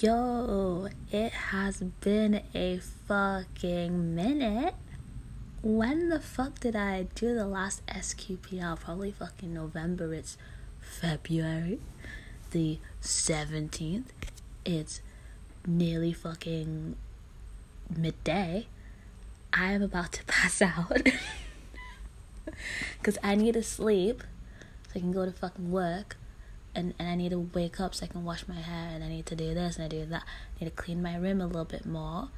Yo, it has been a fucking minute. When the fuck did I do the last SQPL? Probably fucking November. It's February the 17th. It's nearly fucking midday. I am about to pass out. Because I need to sleep so I can go to fucking work and, and I need to wake up so I can wash my hair and I need to do this and I do that. I need to clean my room a little bit more.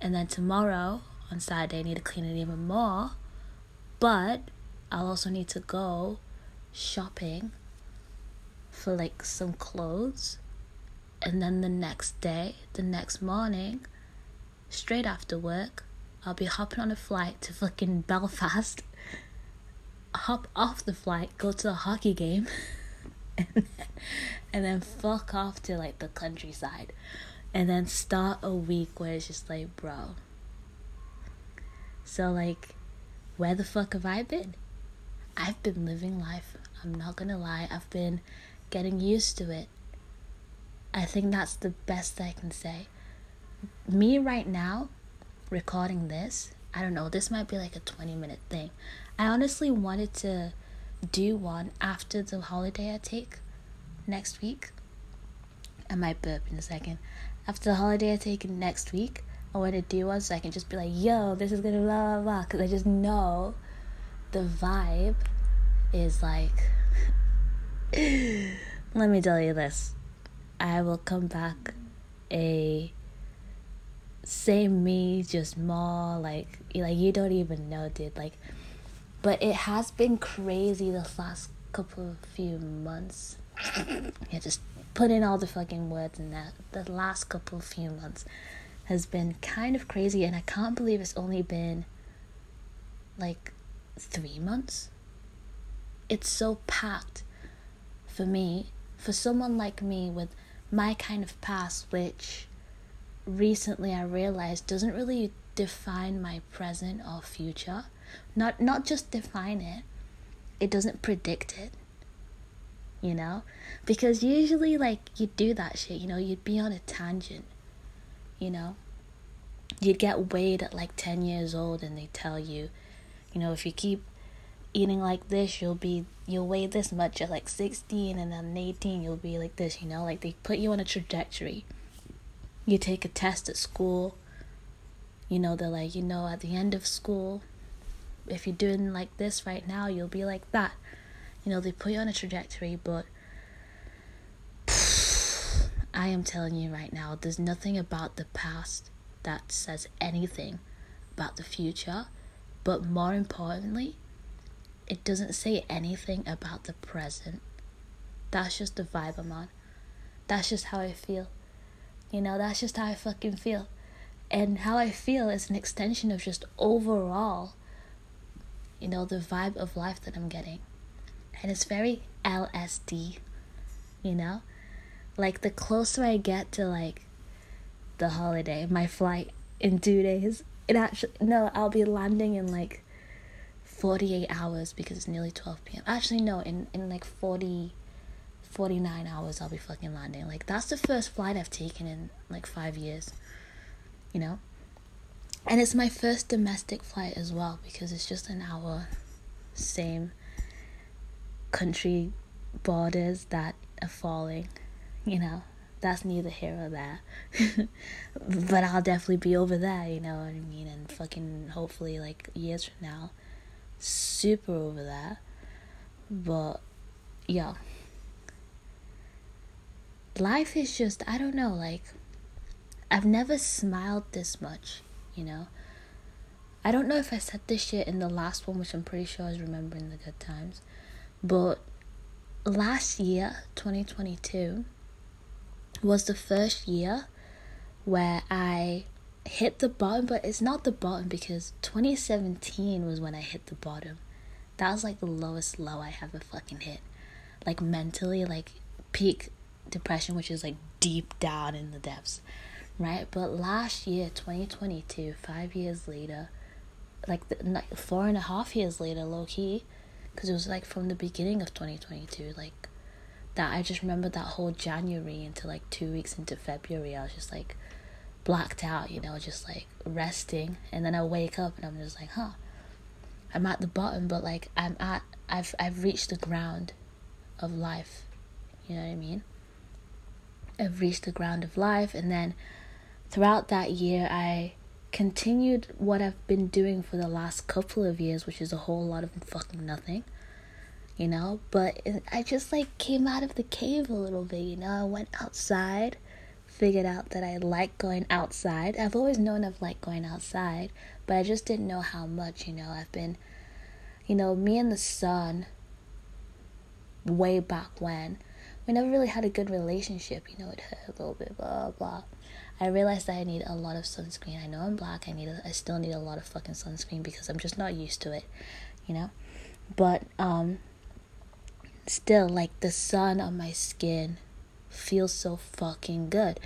And then tomorrow on Saturday I need to clean it even more. But I'll also need to go shopping for like some clothes. And then the next day, the next morning, straight after work, I'll be hopping on a flight to fucking Belfast. Hop off the flight, go to a hockey game. and then, fuck off to like the countryside. And then start a week where it's just like bro. So like where the fuck have i been? I've been living life. I'm not gonna lie. I've been getting used to it. I think that's the best i can say. Me right now recording this i don't know this might be like a 20 minute thing. I honestly wanted to do one after the holiday I take next week. I might burp in a second. After the holiday I take next week, I want to do one so I can just be like, yo, this is gonna blah blah blah. Because I just know the vibe is like. Let me tell you this. I will come back a same me, just more like like you don't even know, dude. Like but it has been crazy the last couple of few months. yeah, just put in all the fucking words in that. The last couple of few months has been kind of crazy, and I can't believe it's only been like three months. It's so packed for me, for someone like me with my kind of past, which recently I realized doesn't really define my present or future not not just define it it doesn't predict it you know? Because usually like you do that shit you know? You'd be on a tangent you know? You'd get weighed at like 10 years old and they tell you you know if you keep eating like this you'll be you'll weigh this much at like 16 and then 18 you'll be like this you know? Like they put you on a trajectory. You take a test at school you know? They're like you know at the end of school if you're doing like this right now, you'll be like that. You know, they put you on a trajectory, but I am telling you right now, there's nothing about the past that says anything about the future, but more importantly, it doesn't say anything about the present. That's just the vibe I'm on. That's just how I feel. You know, that's just how I fucking feel. And how I feel is an extension of just overall you know, the vibe of life that I'm getting. And it's very LSD, you know? Like the closer I get to like the holiday, my flight in two days, it actually, no, I'll be landing in like 48 hours because it's nearly 12 p.m. Actually, no, in, in like 40, 49 hours I'll be fucking landing. Like, that's the first flight I've taken in like five years, you know? And it's my first domestic flight as well because it's just an hour, same country borders that are falling, you know. That's neither here or there. but I'll definitely be over there, you know what I mean? And fucking hopefully, like, years from now, super over there. But, yeah. Life is just, I don't know, like, I've never smiled this much you know? I don't know if I said this shit in the last one, which I'm pretty sure I was remembering the good times. But last year, 2022, was the first year where I hit the bottom, but it's not the bottom because 2017 was when I hit the bottom. That was like the lowest low I ever fucking hit. Like mentally, like peak depression, which is like deep down in the depths right? But last year, 2022, five years later, like, the, like four and a half years later, low key, because it was like from the beginning of 2022, like that I just remember that whole January into like two weeks into February, I was just like blacked out, you know, just like resting. And then I wake up and I'm just like, huh, I'm at the bottom, but like I'm at, I've, I've reached the ground of life. You know what I mean? I've reached the ground of life. And then throughout that year, I continued what I've been doing for the last couple of years, which is a whole lot of fucking nothing you know? But i just like came out of the cave a little bit you know? I went outside figured out that i like going outside. I've always known i've liked going outside but i just didn't know how much you know? I've been you know me and the sun way back when we never really had a good relationship you know? It hurt a little bit blah blah I realized that I need a lot of sunscreen. I know I'm black. I need. A, I still need a lot of fucking sunscreen because I'm just not used to it, you know. But um, still like the sun on my skin feels so fucking good.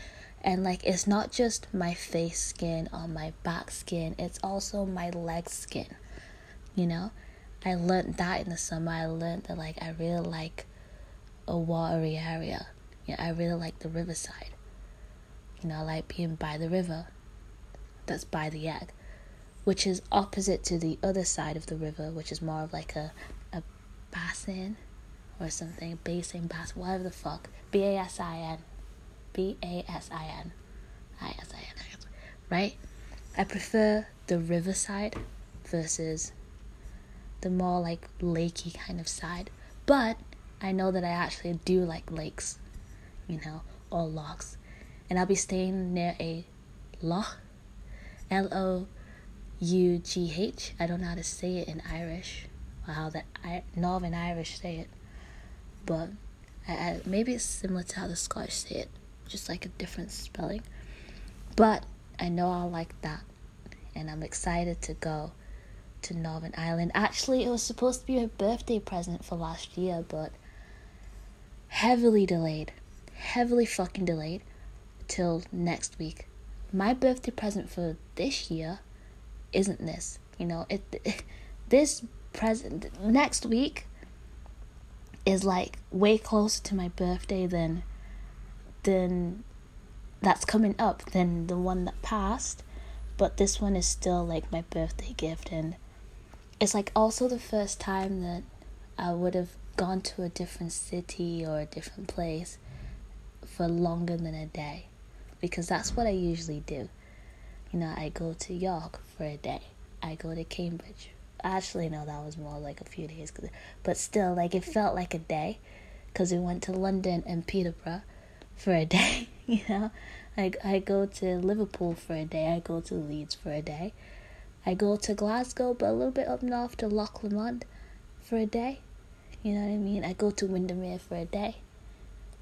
And like it's not just my face skin on my back skin, it's also my leg skin. You know? I learned that in the summer. I learned that like I really like a watery area. Yeah, I really like the riverside. You know, like being by the river. That's by the egg. Which is opposite to the other side of the river, which is more of like a a basin or something. Basin, bass, whatever the fuck. B A S I N. B A S I N. I S I N. Right? I prefer the riverside versus the more like lakey kind of side. But I know that I actually do like lakes, you know, or lochs. And I'll be staying near a loch. L O U G H. I don't know how to say it in Irish or how the I- Northern Irish say it but I, I, maybe it's similar to how the Scottish say it, just like a different spelling. But I know I'll like that, and I'm excited to go to Northern Ireland. Actually, it was supposed to be a birthday present for last year, but heavily delayed, heavily fucking delayed till next week. My birthday present for this year isn't this. You know, it, it this present next week is like way closer to my birthday than than that's coming up than the one that passed but this one is still like my birthday gift and it's like also the first time that I would have gone to a different city or a different place for longer than a day because that's what I usually do. You know, I go to York for a day. I go to Cambridge. Actually no that was more like a few days but still like it felt like a day because we went to london and peterborough for a day you know? I, I go to liverpool for a day. I go to leeds for a day. I go to glasgow but a little bit up north to loch lomond for a day. You know what i mean? I go to windermere for a day.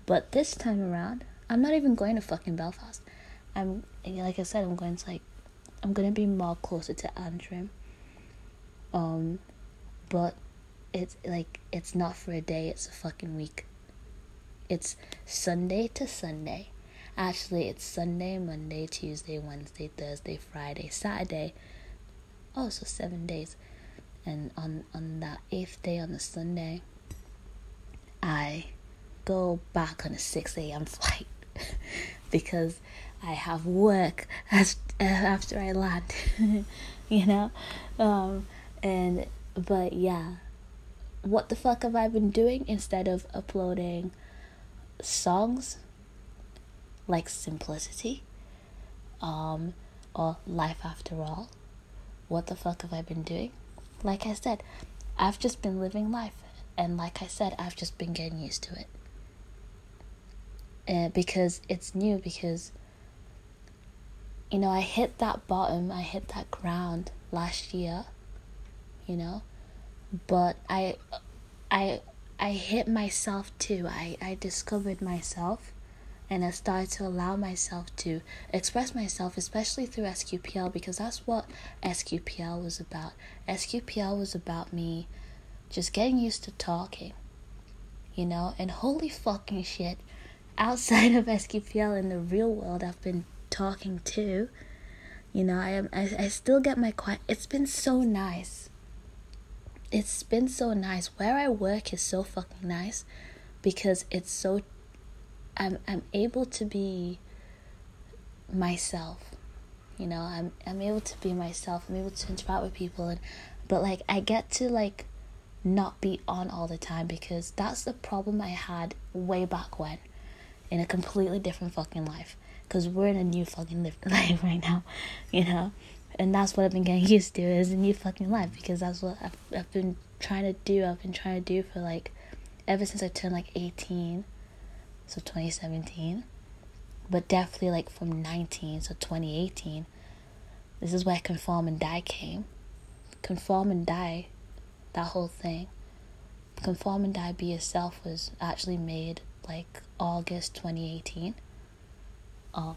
But this time around i'm not even going to fucking belfast i'm like i said i'm going to like i'm gonna be more closer to antrim um, but it's like it's not for a day, it's a fucking week. It's Sunday to Sunday. Actually, it's Sunday, Monday, Tuesday, Wednesday, Thursday, Friday, Saturday. Oh, so seven days. And on on that eighth day on the Sunday, I go back on a six a.m. flight because I have work as after I land. you know, um, and but yeah, what the fuck have I been doing instead of uploading songs like Simplicity um or Life After All? What the fuck have I been doing? Like I said, I've just been living life and like I said, I've just been getting used to it. And because it's new because you know, I hit that bottom, I hit that ground last year you know but i i i hit myself too i i discovered myself and I started to allow myself to express myself, especially through SQPL, because that's what SQPL was about. SQPL was about me just getting used to talking, you know, and holy fucking shit, outside of SQPL in the real world, I've been talking too. You know, I am I, I still get my quiet. It's been so nice it's been so nice. Where I work is so fucking nice, because it's so I'm I'm able to be myself. You know, I'm I'm able to be myself. I'm able to interact with people and but like I get to like not be on all the time because that's the problem I had way back when in a completely different fucking life because we're in a new fucking life right now, you know? And that's what I've been getting used to is a new fucking life because that's what I've, I've been trying to do. I've been trying to do for like ever since I turned like 18, so 2017, but definitely like from 19, so 2018. This is where Conform and Die came. Conform and Die that whole thing. Conform and Die Be Yourself was actually made like August 2018. Um,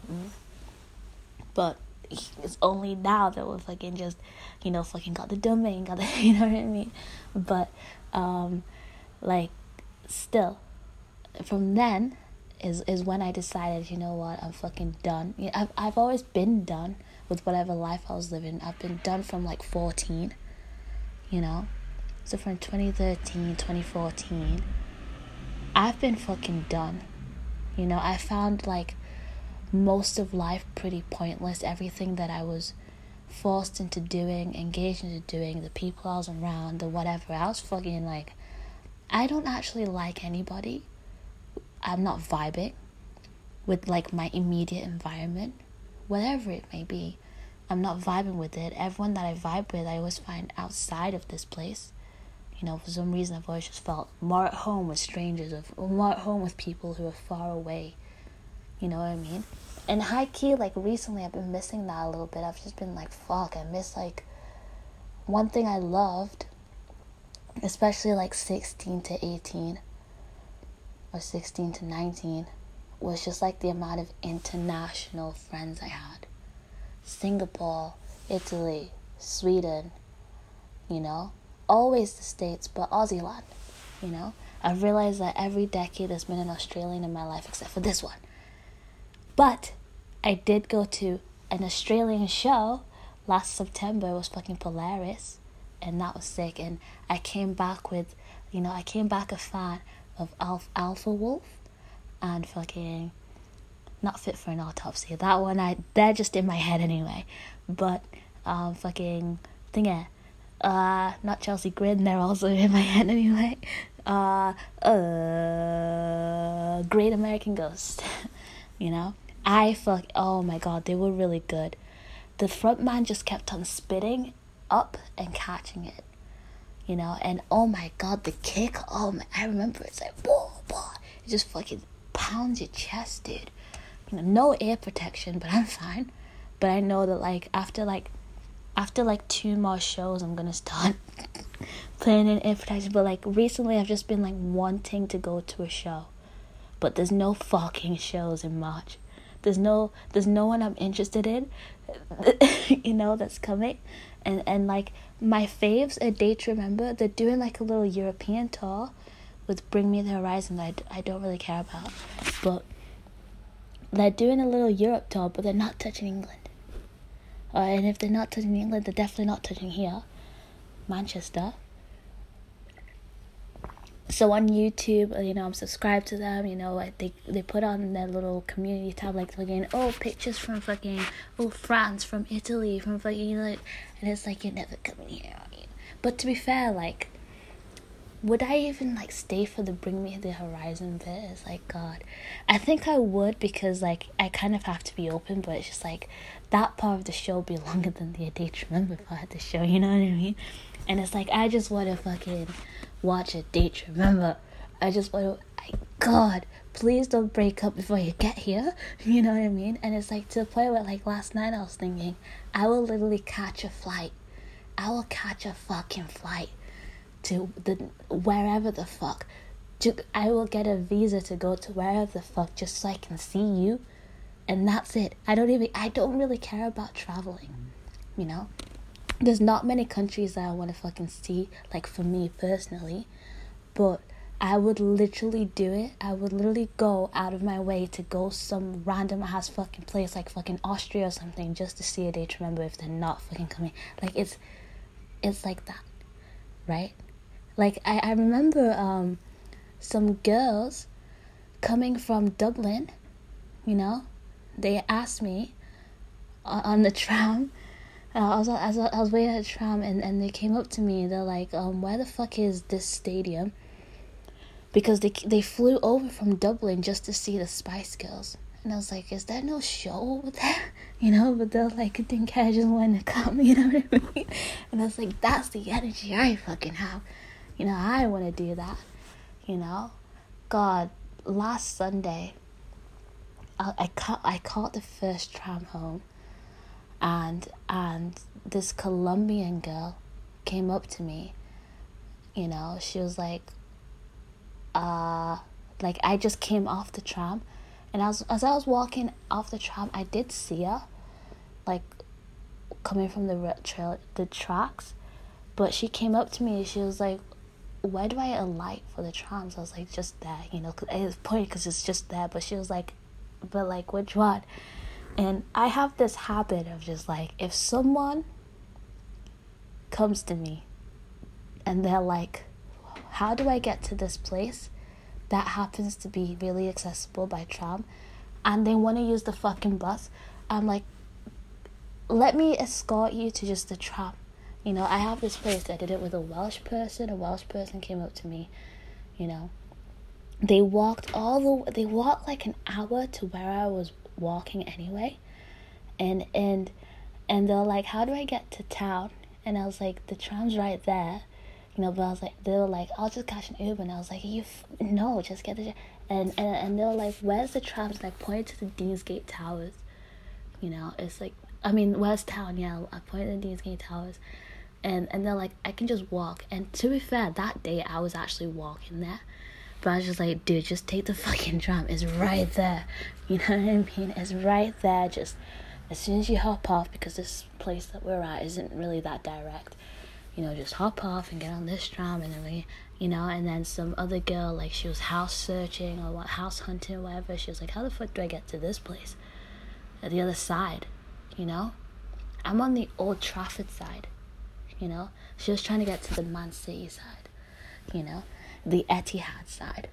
but it's only now that we're fucking just, you know, fucking got the domain, got the, you know what I mean? But, um, like, still, from then is is when I decided, you know what, I'm fucking done. I've I've always been done with whatever life I was living. I've been done from like 14, you know. So from 2013, 2014, I've been fucking done. You know, I found like most of life pretty pointless. Everything that I was forced into doing, engaged into doing, the people I was around, the whatever, I was fucking like, I don't actually like anybody. I'm not vibing with like my immediate environment, whatever it may be. I'm not vibing with it. Everyone that I vibe with, I always find outside of this place you know, for some reason I've always just felt more at home with strangers, or more at home with people who are far away. You know what I mean? And high key, like recently, I've been missing that a little bit. I've just been like, fuck, I miss like one thing I loved, especially like 16 to 18 or 16 to 19, was just like the amount of international friends I had. Singapore, Italy, Sweden, you know? Always the States, but Aussie land. You know, I've realized that every decade there's been an Australian in my life except for this one. But I did go to an Australian show last September. It was fucking Polaris, and that was sick. And I came back with, you know, I came back a fan of Alf, Alpha Wolf and fucking not fit for an autopsy. That one I they're just in my head anyway. But um fucking thing yeah uh, not Chelsea Grin, they're also in my head anyway. Uh, uh, Great American Ghost, you know? I fuck, oh my god, they were really good. The front man just kept on spitting up and catching it, you know? And oh my god, the kick, oh my, I remember it's like, whoa, whoa. It just fucking pounds your chest, dude. You know, no ear protection, but I'm fine. But I know that, like, after, like, after like two more shows, I'm gonna start planning advertising. But like recently, I've just been like wanting to go to a show, but there's no fucking shows in March. There's no there's no one I'm interested in, you know, that's coming, and and like my faves, a day to remember. They're doing like a little European tour, with Bring Me the Horizon. That I, I don't really care about, but they're doing a little Europe tour, but they're not touching England. Uh, and if they're not touching England, they're definitely not touching here, Manchester. So on YouTube, uh, you know, I'm subscribed to them. You know, like they they put on their little community tab, like fucking oh pictures from fucking oh France, from Italy, from fucking like, and it's like you're never coming here. But to be fair, like would I even like stay for the Bring Me the Horizon bit? It's like God, I think I would because like I kind of have to be open, but it's just like that part of the show be longer than the Day to Remember part of the show. You know what I mean? And it's like I just want to fucking watch a Day to Remember. I just want to. God, please don't break up before you get here. You know what I mean? And it's like to the point where like last night I was thinking, I will literally catch a flight. I will catch a fucking flight to the wherever the fuck. To, I will get a visa to go to wherever the fuck just so I can see you, and that's it. I don't even I don't really care about traveling, you know. There's not many countries that I want to fucking see, like for me personally, but I would literally do it. I would literally go out of my way to go some random ass fucking place like fucking Austria or something just to see a day to remember if they're not fucking coming. Like it's it's like that. Right? Like I, I remember um some girls coming from Dublin, you know, they asked me on the tram. Uh, I was I was, I was waiting at the tram and, and they came up to me. They're like, um, "Where the fuck is this stadium?" Because they they flew over from Dublin just to see the Spice Girls, and I was like, "Is there no show over there?" You know, but they're like, "I think I just want to come." You know what I mean? And I was like, "That's the energy I fucking have." You know, I want to do that. You know, God, last Sunday, I I caught I caught the first tram home, and and this Colombian girl came up to me. You know, she was like, uh, like I just came off the tram, and as as I was walking off the tram, I did see her, like, coming from the trail the tracks, but she came up to me and she was like, where do I alight for the trams? I was like, just there, you know, cause it's point because it's just there. But she was like, but like which one? And I have this habit of just like, if someone comes to me and they're like, how do I get to this place that happens to be really accessible by tram and they want to use the fucking bus, I'm like, let me escort you to just the tram. You know, I have this place. I did it with a Welsh person. A Welsh person came up to me, you know. They walked all the they walked like an hour to where I was walking anyway. And and and they're like, "How do I get to town?" And I was like, "The tram's right there." You know, but I was like, they were like, "I'll just catch an Uber." And I was like, "You f- no, just get the." And and and they were like, "Where's the tram?" And I pointed to the Deansgate Towers. You know, it's like I mean, West Town. Yeah, I pointed to the Deansgate Towers and and they're like I can just walk. And to be fair, that day I was actually walking there, but I was just like, dude, just take the fucking tram. It's right there. You know what I mean? It's right there. Just as soon as you hop off, because this place that we're at isn't really that direct. You know, just hop off and get on this tram, and then we, you know, and then some other girl like she was house searching or what house hunting or whatever. She was like, how the fuck do I get to this place? At the other side, you know. I'm on the Old Trafford side you know. She was trying to get to the Man City side, you know, the Etihad side.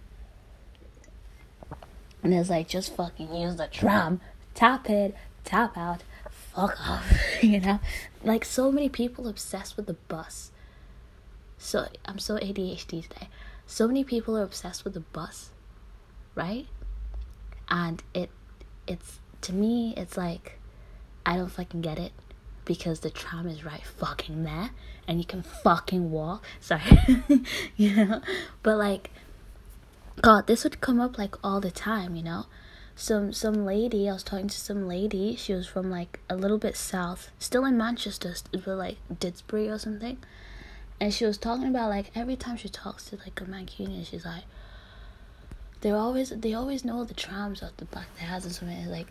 And it's like, just fucking use the tram, tap it, tap out, fuck off, you know? Like, so many people obsessed with the bus. So, I'm so ADHD today. So many people are obsessed with the bus, right? And it, it's, to me, it's like, I don't fucking get it because the tram is right fucking there and you can fucking walk. Sorry. you know? But like God, this would come up like all the time, you know? Some some lady, I was talking to some lady, she was from like a little bit south, still in Manchester, but like Didsbury or something. And she was talking about like every time she talks to like a Mancunian, she's like, they're always they always know the trams at the back of their house or something. Like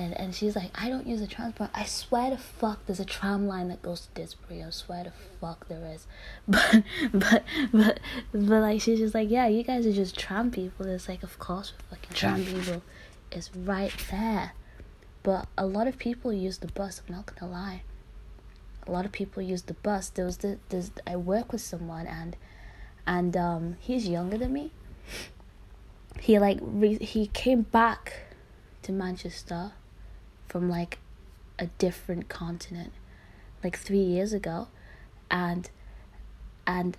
and and she's like, I don't use a transport. I swear to fuck, there's a tram line that goes to Didsbury. I swear to fuck, there is. But but but but like she's just like, yeah, you guys are just tram people. It's like, of course, we're fucking tram people. It's right there. But a lot of people use the bus. I'm not gonna lie. A lot of people use the bus. There was the there's I work with someone and and um he's younger than me. He like re- he came back to Manchester from like a different continent like 3 years ago and and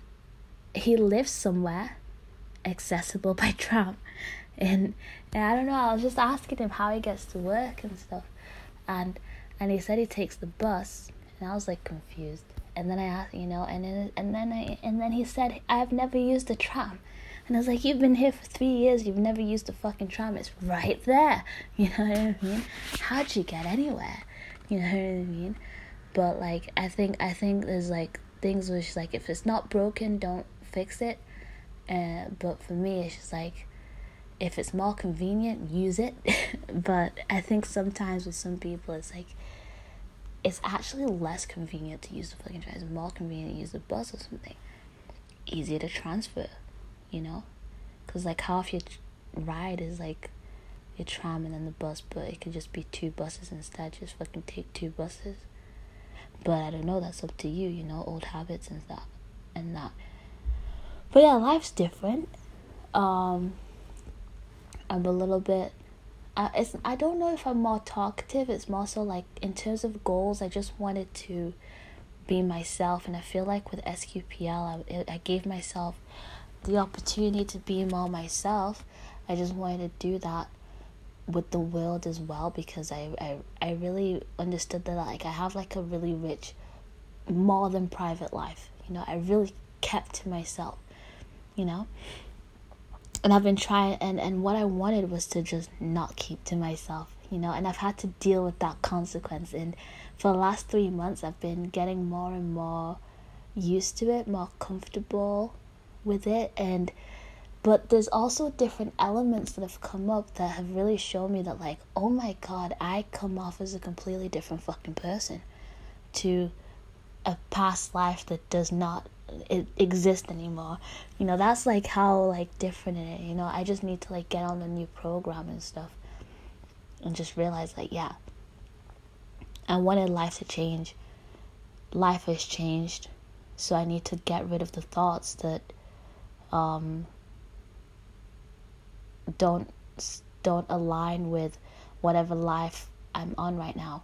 he lives somewhere accessible by tram. And, and I don't know I was just asking him how he gets to work and stuff. And and he said he takes the bus and I was like confused. And then I asked you know and then and then I and then he said I've never used the tram and I was like, You've been here for three years, you've never used a fucking tram. It's right there. You know what I mean? How'd you get anywhere? You know what I mean? But like I think I think there's like things which like if it's not broken, don't fix it. Uh, but for me it's just like if it's more convenient, use it. but I think sometimes with some people it's like it's actually less convenient to use the fucking tram. It's more convenient to use the bus or something. Easier to transfer you know? Because, like, half your ride is, like, your tram and then the bus, but it could just be two buses instead. Just fucking take two buses. But I don't know, that's up to you, you know, old habits and that. And that. But yeah, life's different. Um, I'm a little bit. Uh, it's I don't know if I'm more talkative. It's more so like in terms of goals. I just wanted to be myself, and I feel like with SQPL, I I gave myself the opportunity to be more myself. I just wanted to do that with the world as well because I, I I really understood that like I have like a really rich more than private life. You know, I really kept to myself, you know? And I've been trying and and what I wanted was to just not keep to myself, you know, and I've had to deal with that consequence and for the last 3 months I've been getting more and more used to it, more comfortable with it and but there's also different elements that have come up that have really shown me that like oh my god i come off as a completely different fucking person to a past life that does not exist anymore. You know that's like how like different it is you know? I just need to like get on the new program and stuff and just realize like yeah i wanted life to change. Life has changed so i need to get rid of the thoughts that um don't don't align with whatever life I'm on right now.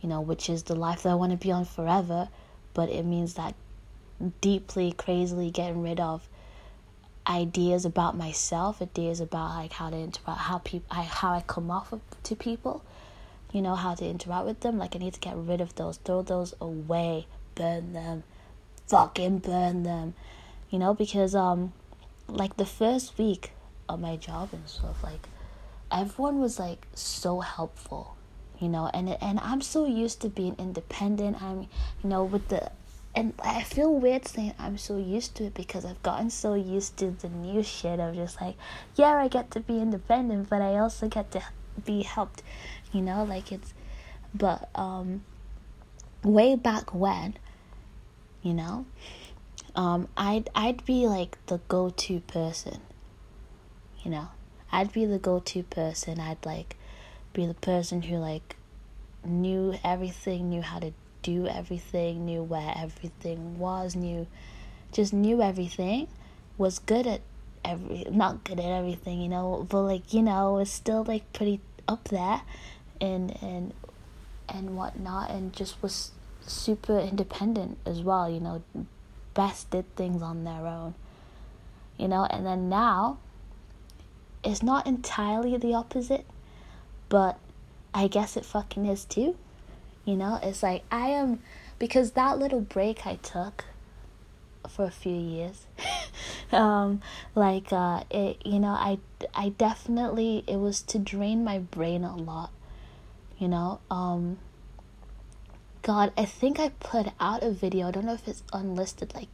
You know, which is the life that I want to be on forever, but it means that deeply crazily getting rid of ideas about myself, ideas about like how to interact, how people, how I come off to people, you know, how to interact with them. Like I need to get rid of those, throw those away, burn them, fucking burn them, you know, because um, like the first week of my job and stuff like everyone was like so helpful you know and and I'm so used to being independent. I'm you know with the and I feel weird saying I'm so used to it because I've gotten so used to the new shit of just like yeah I get to be independent but I also get to be helped you know like it's but um way back when you know um I'd I'd be like the go-to person you know? I'd be the go-to person. I'd like be the person who like knew everything knew how to do everything knew where everything was knew just knew everything was good at every not good at everything you know but like you know was still like pretty up there and and and whatnot and just was super independent as well you know best did things on their own you know and then now it's not entirely the opposite, but I guess it fucking is too. You know, it's like I am because that little break I took for a few years um like uh it you know I I definitely it was to drain my brain a lot you know um god I think I put out a video I don't know if it's unlisted like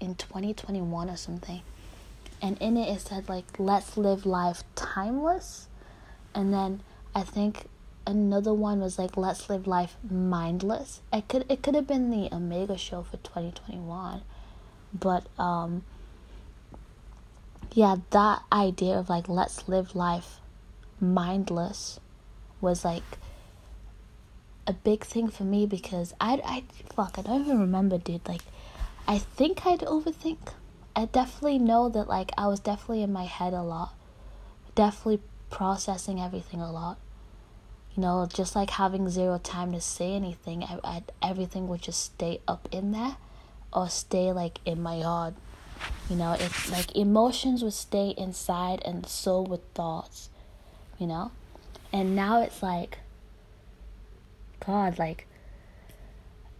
in 2021 or something. And in it it said like let's live life timeless. And then i think another one was like let's live life mindless. It could it could have been the omega show for 2021 but um yeah that idea of like let's live life mindless was like a big thing for me because I I fuck I don't even remember dude like I think I'd overthink I definitely know that like I was definitely in my head a lot. Definitely processing everything a lot. You know, just like having zero time to say anything, I, I everything would just stay up in there or stay like in my heart. You know, it's like emotions would stay inside and so would thoughts. You know? And now it's like God, like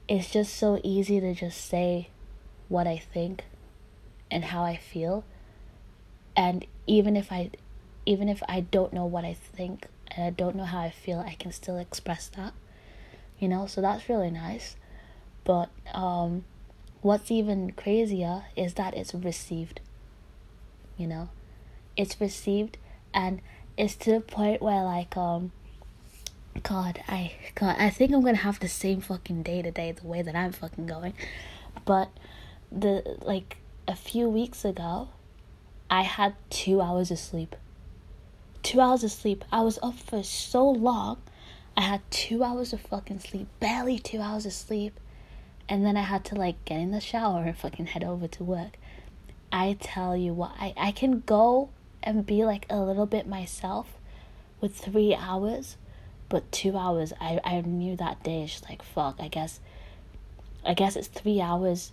it's just so easy to just say what I think and how I feel. And even if I even if I don't know what I think and I don't know how I feel, I can still express that. You know, so that's really nice. But um what's even crazier is that it's received. You know? It's received and it's to the point where like um God, I God, I think I'm gonna have the same fucking day today the way that I'm fucking going. But the like a few weeks ago, I had two hours of sleep. Two hours of sleep. I was up for so long. I had two hours of fucking sleep, barely two hours of sleep. And then I had to like get in the shower and fucking head over to work. I tell you what, I, I can go and be like a little bit myself with three hours, but two hours, I, I knew that day, it's like, fuck, I guess, I guess it's three hours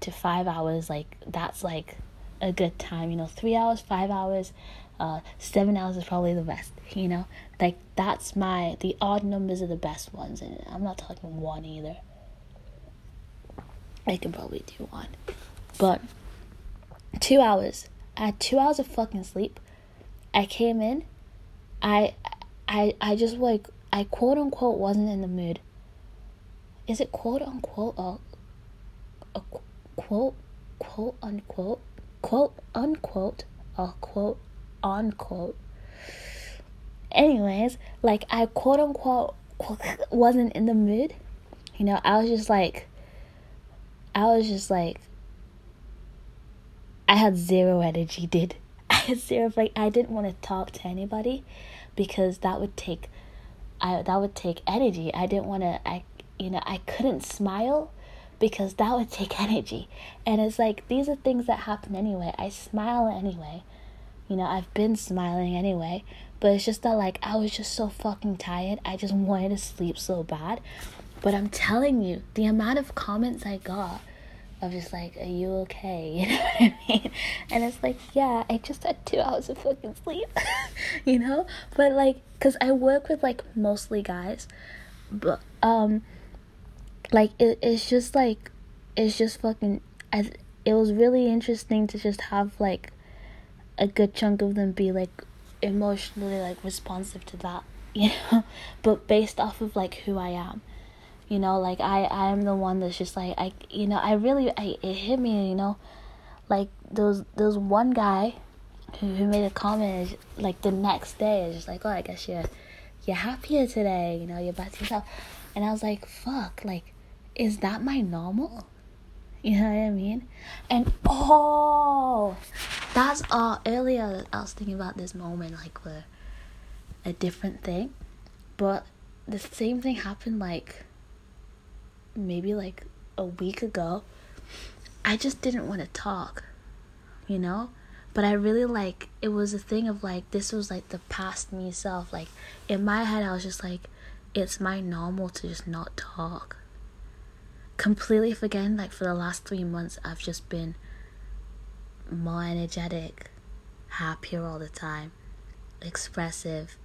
to five hours, like, that's like a good time, you know, three hours, five hours, uh, seven hours is probably the best, you know, like, that's my, the odd numbers are the best ones, and I'm not talking one either. I can probably do one. But two hours. I had two hours of fucking sleep. I came in. I I I just like I quote unquote wasn't in the mood. Is it quote unquote or a quote quote unquote quote unquote or quote unquote. Anyways, like I quote unquote wasn't in the mood. You know, I was just like I was just like I had zero energy, dude. I had zero like I didn't want to talk to anybody because that would take I that would take energy. I didn't want to I you know, I couldn't smile because that would take energy. And it's like these are things that happen anyway. I smile anyway. You know, I've been smiling anyway, but it's just that like I was just so fucking tired. I just wanted to sleep so bad. But I'm telling you, the amount of comments I got of just like, are you okay? You know what I mean? And it's like, yeah, I just had two hours of fucking sleep, you know? But like, cause I work with like mostly guys, but um, like it, it's just like, it's just fucking. I, it was really interesting to just have like a good chunk of them be like emotionally like responsive to that, you know, but based off of like who I am you know like i i'm the one that's just like i you know i really I, it hit me you know like there's there's one guy who, who made a comment like the next day it's just like oh i guess you're you're happier today you know you're back to yourself. And i was like fuck like is that my normal? You know what i mean? And oh that's uh earlier i was thinking about this moment like where a different thing. But the same thing happened like maybe like a week ago, I just didn't want to talk, you know? But I really like it was a thing of like this was like the past me self. Like in my head I was just like it's my normal to just not talk. Completely forgetting like for the last 3 months I've just been more energetic, happier all the time, expressive,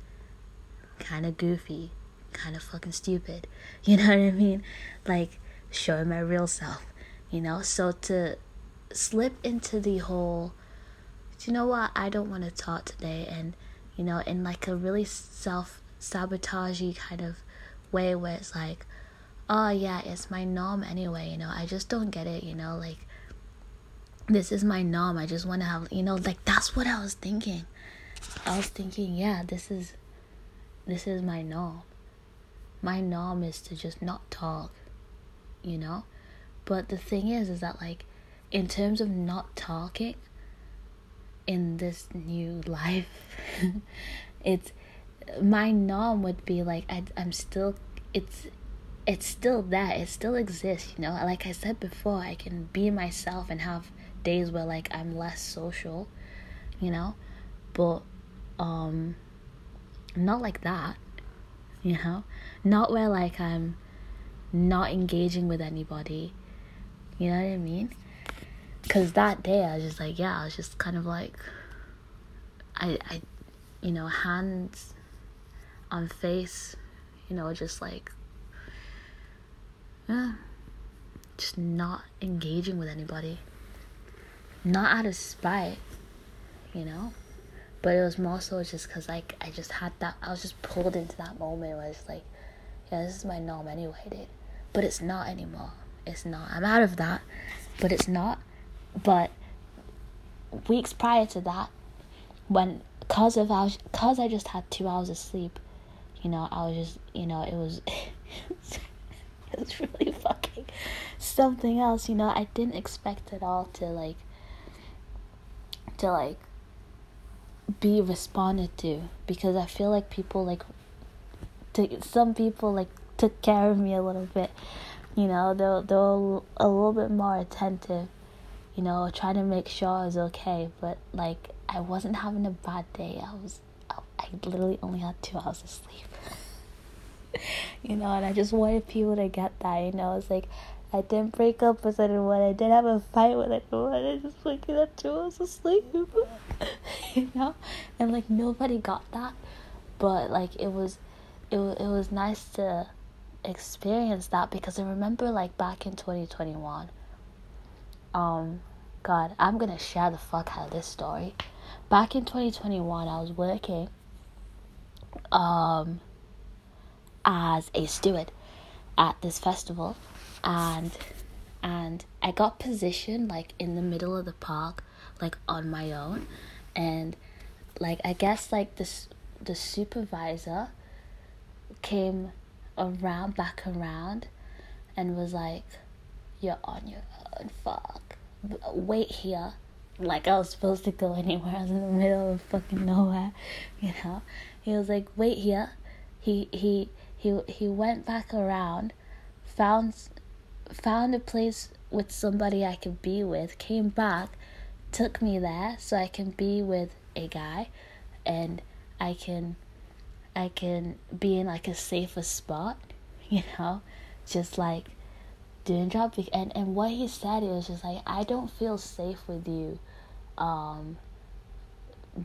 kind of goofy, kind of fucking stupid. You know what I mean? Like showing my real self, you know? So to slip into the whole, you know what? I don't want to talk today. And, you know, in like a really self sabotagey kind of way where it's like, oh yeah, it's my norm anyway, you know? I just don't get it, you know? Like, this is my norm. I just want to have, you know, like that's what I was thinking. I was thinking, yeah, this is this is my norm my norm is to just not talk, you know? But the thing is, is that like, in terms of not talking in this new life, it's my norm would be like I, I'm still it's it's still there it still exists you know? Like I said before I can be myself and have days where like I'm less social you know? But um not like that you know not where like I'm not engaging with anybody. You know what I mean? Because that day I was just like yeah I was just kind of like I I you know hands on face you know just like yeah just not engaging with anybody. Not out of spite you know? But it was more so just because like I just had that I was just pulled into that moment where it's like yeah this is my norm anyway dude. But it's not anymore. It's not. I'm out of that. But it's not. But weeks prior to that when cause of I cause I just had two hours of sleep you know I was just you know it was it was really fucking something else you know. I didn't expect at all to like to like be responded to because I feel like people like to, some people like took care of me a little bit. You know, they're they're a little bit more attentive. you know, trying to make sure I was okay. But like, I wasn't having a bad day. I was, I literally only had two hours of sleep. you know, and I just wanted people to get that. You know, it's like I didn't break up with anyone. I didn't have a fight with anyone. I just fucking had two hours of sleep. you know, and like nobody got that, but like it was, it it was nice to experience that because I remember like back in twenty twenty one um god i'm gonna share the fuck out of this story. Back in 2021 i was working um as a steward at this festival and and i got positioned like in the middle of the park like on my own and like i guess like this the supervisor came around back around and was like you're on your own fuck wait here like I was supposed to go anywhere. I was in the middle of fucking nowhere, you know. He was like, "Wait here." He he he he went back around, found found a place with somebody I could be with. Came back, took me there so I can be with a guy, and I can I can be in like a safer spot, you know, just like doing job and and what he said it was just like I don't feel safe with you um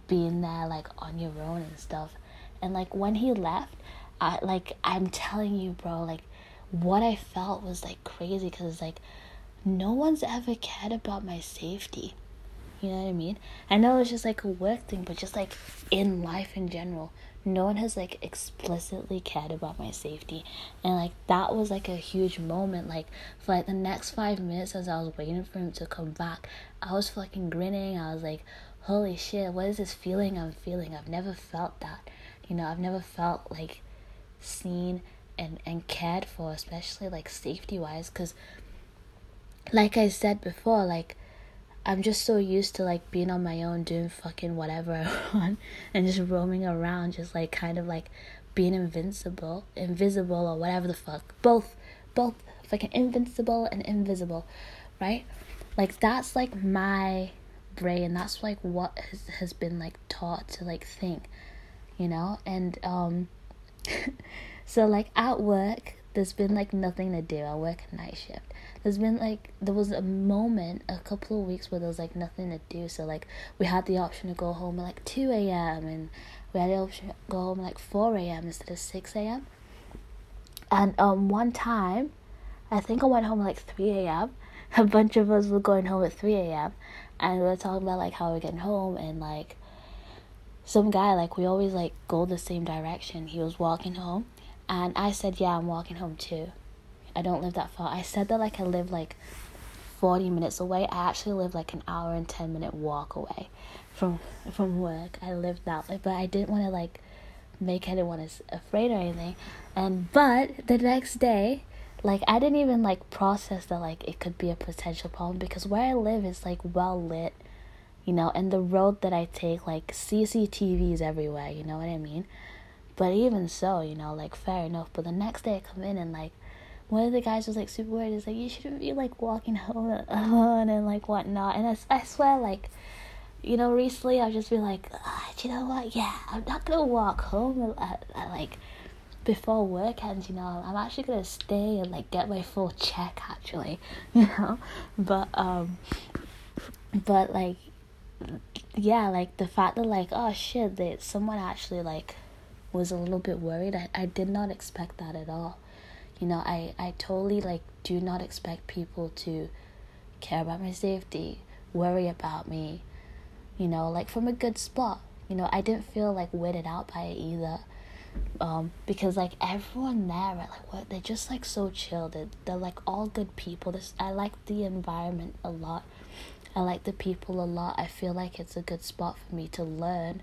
being there like on your own and stuff. And like when he left I like I'm telling you bro like what I felt was like crazy cuz it's like no one's ever cared about my safety. You know what I mean? I know it's just like a work thing but just like in life in general no one has like explicitly cared about my safety. And like that was like a huge moment. Like for like the next five minutes as i was waiting for him to come back i was fucking grinning. I was like holy shit what is this feeling i'm feeling? I've never felt that. You know i've never felt like seen and and cared for especially like safety wise because like i said before like I'm just so used to like being on my own doing fucking whatever I want and just roaming around just like kind of like being invincible invisible or whatever the fuck. Both both fucking invincible and invisible right? Like that's like my brain. That's like what has, has been like taught to like think you know? And um so like at work there's been like nothing to do. I work night shift there's been like there was a moment a couple of weeks where there was like nothing to do. So like we had the option to go home at like 2 a.m and we had the option to go home at like 4 a.m instead of 6 a.m and um one time i think i went home at like 3 a.m a bunch of us were going home at 3 a.m and we were talking about like how we're getting home and like some guy like we always like go the same direction. He was walking home and i said yeah i'm walking home too I don't live that far. I said that like I live like 40 minutes away. I actually live like an hour and 10 minute walk away from from work. I live that way, but I didn't want to like make anyone as afraid or anything. And but the next day, like I didn't even like process that like it could be a potential problem because where I live is like well lit, you know, and the road that I take like CCTVs everywhere, you know what I mean? But even so, you know, like fair enough. But the next day I come in and like one of the guys was like super worried. He's like, you shouldn't be like walking home alone and like whatnot. And I, I swear, like, you know, recently I've just been like, oh, you know what? Yeah, I'm not gonna walk home at, at like before work ends. You know, I'm actually gonna stay and like get my full check. Actually, you know, but um, but like, yeah, like the fact that like, oh shit, that someone actually like was a little bit worried. I I did not expect that at all you know i i totally like do not expect people to care about my safety worry about me you know like from a good spot. You know i didn't feel like weirded out by it either. Um because like everyone there like what they're just like so chill. They're, they're like all good people. This i like the environment a lot. I like the people a lot. I feel like it's a good spot for me to learn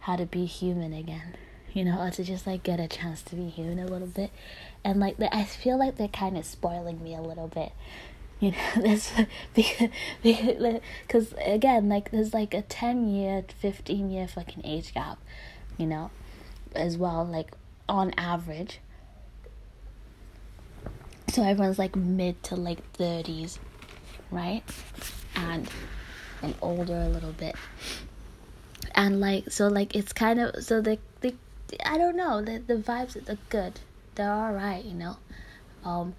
how to be human again. You know, or to just like get a chance to be human a little bit. And like I feel like they're kind of spoiling me a little bit. You know, this because because again, like there's like a ten year, fifteen year fucking age gap, you know, as well. Like on average. So everyone's like mid to like thirties, right? and I'm older a little bit. And like so like it's kind of so the the I don't know, the the vibes are good. They're alright, you know. Um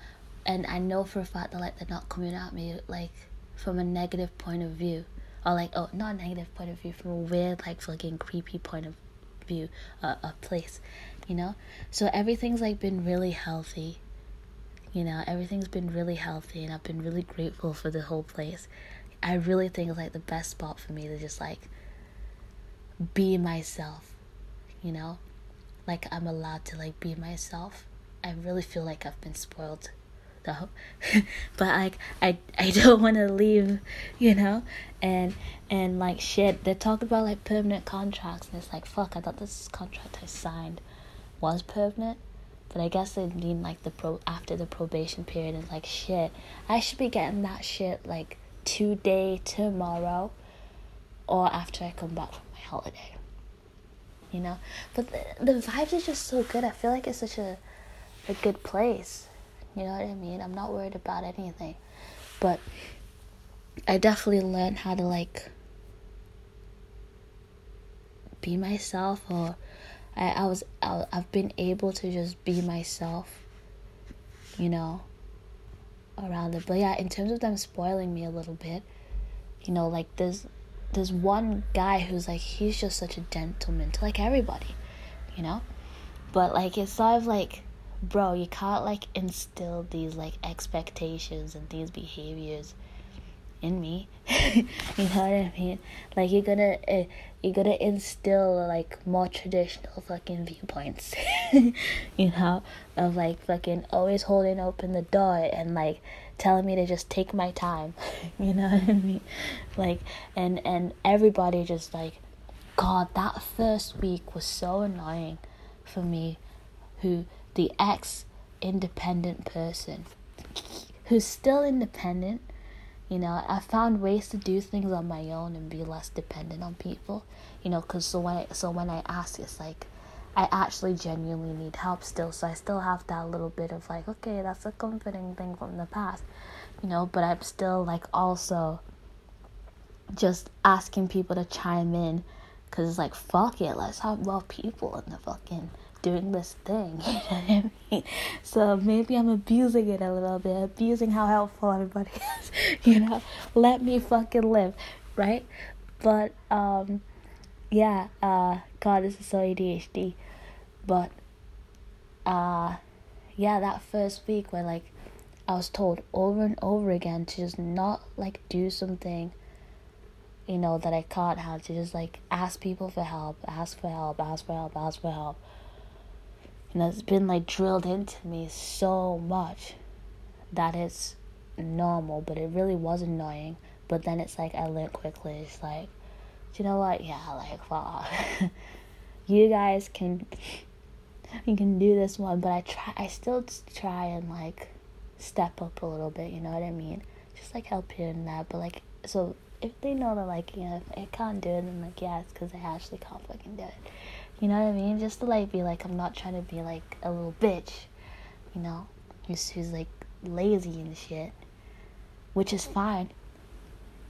and I know for a fact that like they're not coming at me like from a negative point of view. Or like oh not negative point of view, from a weird like fucking creepy point of view uh, a place, you know? So everything's like been really healthy. You know, everything's been really healthy and I've been really grateful for the whole place. I really think it's like the best spot for me to just like be myself, you know? Like I'm allowed to like be myself. I really feel like I've been spoiled though. but like I I don't want to leave, you know? And and like shit, they talk about like permanent contracts and it's like fuck, I thought this contract I signed was permanent. But I guess they mean like the pro after the probation period and like shit. I should be getting that shit like today, tomorrow, or after I come back from my holiday. You know? But the, the vibes are just so good. I feel like it's such a, a good place. You know what I mean? I'm not worried about anything. But I definitely learned how to like be myself or I, I was I, I've been able to just be myself you know around it but yeah in terms of them spoiling me a little bit you know like there's there's one guy who's like he's just such a gentleman to like everybody you know but like it's sort of like bro you can't like instill these like expectations and these behaviors in me. You know what i mean? Like you're gonna uh, you're gonna instill like more traditional fucking viewpoints. You know? Of like fucking always holding open the door and like telling me to just take my time. You know what i mean? Like and and everybody just like god that first week was so annoying for me who the ex independent person who's still independent you know, I found ways to do things on my own and be less dependent on people. You know, cause so when I, so when I ask, it's like I actually genuinely need help still. So I still have that little bit of like, okay, that's a comforting thing from the past, you know. But I'm still like also just asking people to chime in, cause it's like fuck it, let's have more people in the fucking doing this thing. You know what I mean? So maybe I'm abusing it a little bit, abusing how helpful everybody is. You know, let me fucking live, right? But um, yeah. Uh, God, this is so ADHD. But uh, yeah, that first week when like I was told over and over again to just not like do something you know, that I can't have to just like ask people for help, ask for help, ask for help, ask for help and it's been like drilled into me so much that it's normal, but it really was annoying. But then it's like I learned quickly. It's like, you know what? Yeah, like wow, you guys can you can do this one, but I try. I still try and like step up a little bit. You know what I mean? Just like help you in that. But like so if they know that like you know if I can't do it, then like yeah, it's because I actually can't fucking do it. You know what I mean? Just to like be like I'm not trying to be like a little bitch, you know, who's who's like lazy and shit, which is fine.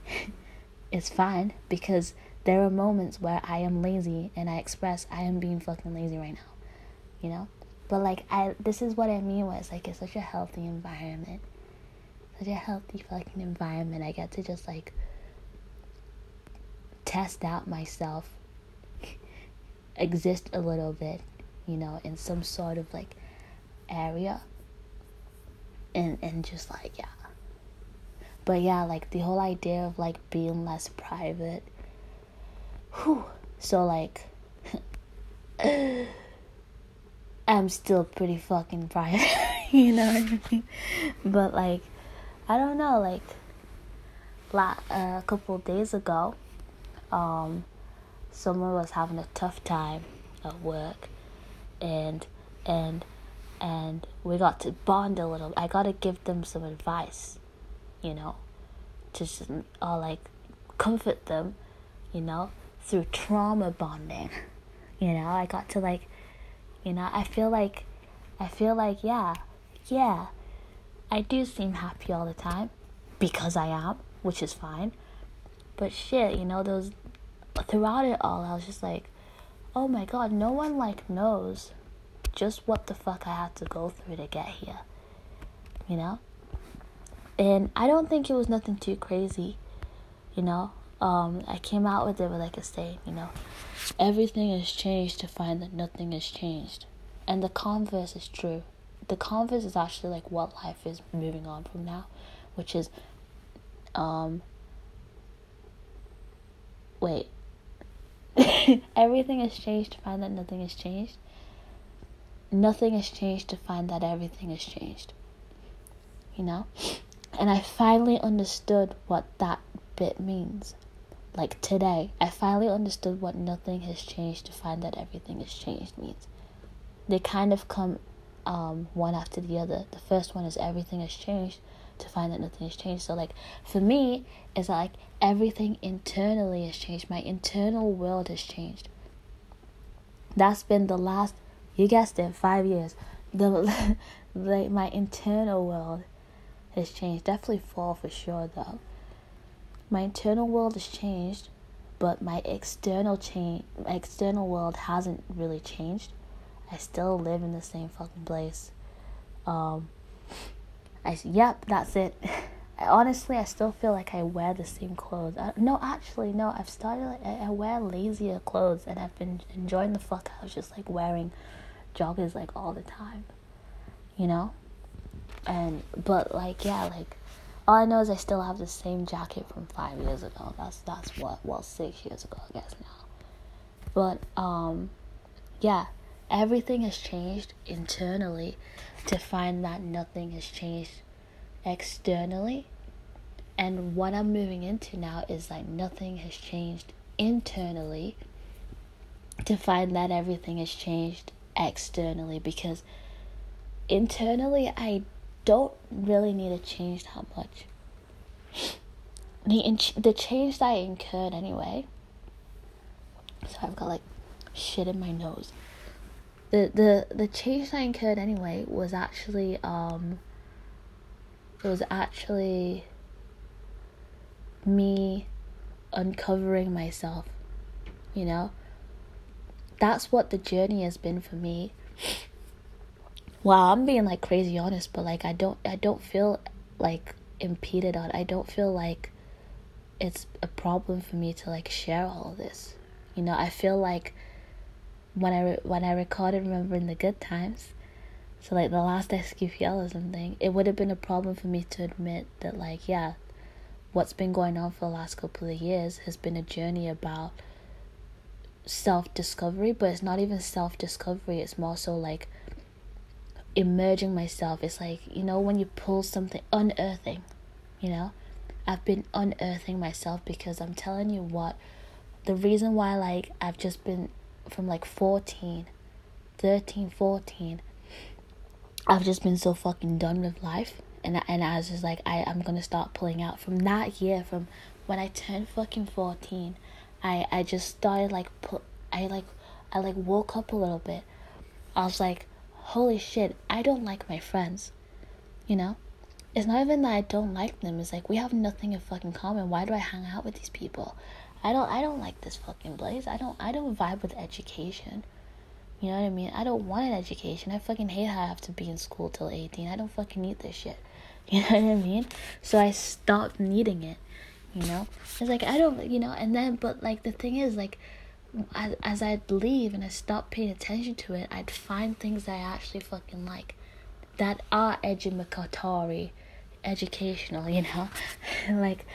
it's fine because there are moments where I am lazy and I express I am being fucking lazy right now, you know. But like I, this is what I mean Was like it's such a healthy environment, such a healthy fucking environment. I get to just like test out myself exist a little bit, you know, in some sort of like area. And and just like yeah. But yeah, like the whole idea of like being less private. Whew. So like I'm still pretty fucking private, you know what I mean? But like I don't know, like la- uh, a couple days ago, um, someone was having a tough time at work and and and we got to bond a little. I got to give them some advice you know just or like comfort them you know through trauma bonding you know. I got to like you know i feel like i feel like yeah yeah i do seem happy all the time because i am which is fine. But shit, you know, those throughout it all, I was just like, oh my god, no one like knows just what the fuck I had to go through to get here. You know? And I don't think it was nothing too crazy, you know? Um, I came out with it with like a saying, you know, everything has changed to find that nothing has changed. And the converse is true. The converse is actually like what life is moving on from now, which is, um, wait, everything has changed to find that nothing has changed. Nothing has changed to find that everything has changed. You know? And I finally understood what that bit means. Like today, I finally understood what nothing has changed to find that everything has changed means. They kind of come um, one after the other. The first one is everything has changed to find that nothing has changed. So like for me, it's like everything internally has changed. My internal world has changed. That's been the last you guessed it, five years. The like my internal world has changed. Definitely four for sure though. My internal world has changed, but my external change my external world hasn't really changed. I still live in the same fucking place. Um I yep, that's it. I, honestly, I still feel like I wear the same clothes. I, no, actually, no. I've started. Like, I, I wear lazier clothes, and I've been enjoying the fuck out of just like wearing joggers like all the time. You know, and but like yeah, like all I know is I still have the same jacket from five years ago. That's that's what well six years ago I guess now. But um, yeah, everything has changed internally to find that nothing has changed externally. And what I'm moving into now is like nothing has changed internally to find that everything has changed externally because internally I don't really need to change that much. The, in- the change that I incurred anyway. So I've got like shit in my nose the the the change I incurred anyway was actually um it was actually me uncovering myself you know? That's what the journey has been for me. Wow i'm being like crazy honest but like i don't i don't feel like impeded on i don't feel like it's a problem for me to like share all this. You know i feel like when I re- when I recorded remembering the good times, so like the last or something, it would have been a problem for me to admit that like yeah, what's been going on for the last couple of years has been a journey about self discovery, but it's not even self discovery. It's more so like emerging myself. It's like you know when you pull something unearthing, you know. I've been unearthing myself because I'm telling you what the reason why like I've just been from like 14, 13, 14, I've just been so fucking done with life. And, and I was just like, I, I'm gonna start pulling out. From that year, from when I turned fucking 14, I, I just started like, put, I like, I like woke up a little bit. I was like, holy shit, I don't like my friends. You know? It's not even that I don't like them. It's like we have nothing in fucking common. Why do I hang out with these people? I don't I don't like this fucking place. I don't I don't vibe with education. You know what I mean? I don't want an education. I fucking hate how I have to be in school till 18. I don't fucking need this shit. You know what I mean? So I stopped needing it. You know? It's like I don't, you know, and then but like the thing is like as, as I'd leave and I stopped paying attention to it, I'd find things I actually fucking like that are educatory, educational, you know? like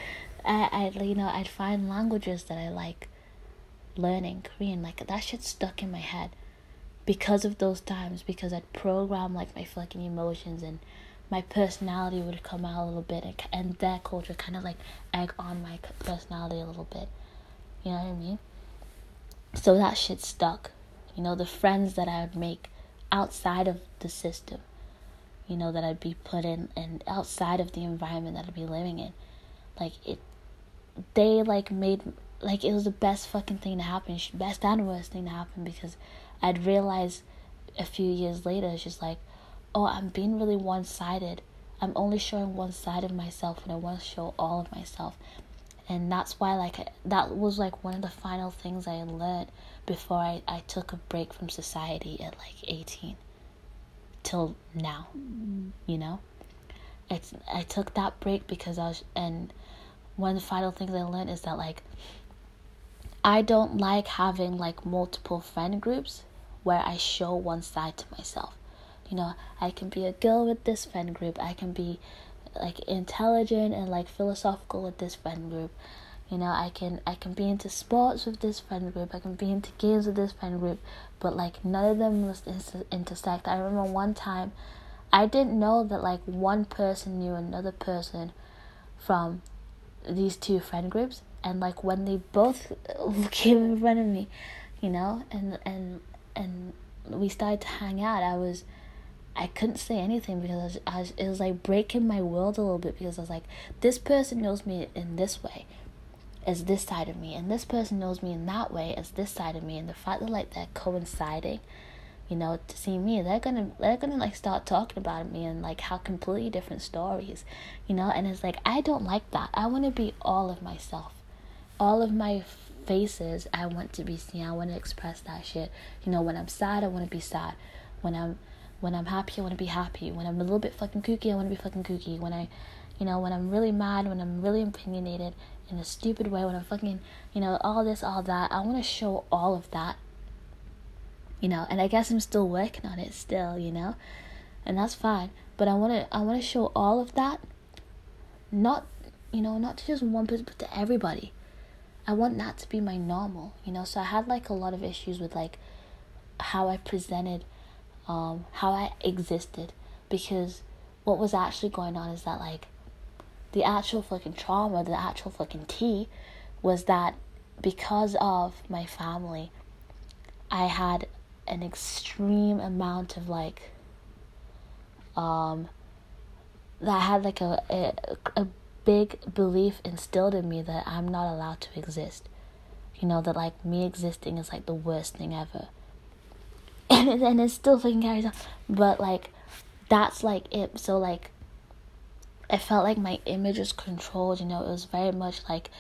I, I you know I'd find languages that I like learning Korean like that shit stuck in my head because of those times because I'd program like my fucking emotions and my personality would come out a little bit and, and that culture kind of like egg on my personality a little bit. You know what I mean? So that shit stuck. You know the friends that I would make outside of the system you know that I'd be put in and outside of the environment that I'd be living in. Like it they like made like it was the best fucking thing to happen, best and worst thing to happen because I'd realize a few years later she's like, oh, I'm being really one sided. I'm only showing one side of myself when I want to show all of myself. and that's why like that was like one of the final things I learned before I, I took a break from society at like 18 till now mm-hmm. you know it's I took that break because I was and one of the final things I learned is that like I don't like having like multiple friend groups where I show one side to myself. You know, I can be a girl with this friend group. I can be like intelligent and like philosophical with this friend group. You know, I can I can be into sports with this friend group. I can be into games with this friend group, but like none of them inter- intersect. I remember one time, I didn't know that like one person knew another person from these two friend groups, and like when they both came in front of me, you know, and and and we started to hang out, I was I couldn't say anything because I was, I was, it was like breaking my world a little bit because I was like, this person knows me in this way, as this side of me, and this person knows me in that way as this side of me, and the fact that like they're coinciding, you know, to see me, they're gonna they're gonna like start talking about me and like how completely different stories, you know, and it's like I don't like that. I want to be all of myself, all of my faces. I want to be seen. I want to express that shit. You know, when I'm sad, I want to be sad. When I'm when I'm happy, I want to be happy. When I'm a little bit fucking kooky, I want to be fucking kooky. When I, you know, when I'm really mad, when I'm really opinionated in a stupid way, when I'm fucking, you know, all this, all that, I want to show all of that. You know, and I guess I'm still working on it still, you know, and that's fine. But I want to, I want to show all of that, not, you know, not to just one person, but to everybody. I want that to be my normal, you know. So I had like a lot of issues with like how I presented um, how I existed because what was actually going on is that like the actual fucking trauma, the actual fucking tea was that because of my family, I had an extreme amount of like um that had like a, a a big belief instilled in me that I'm not allowed to exist. You know, that like me existing is like the worst thing ever and then it still fucking carries on. But like, that's like it. So like, I felt like my image was controlled. You know, it was very much like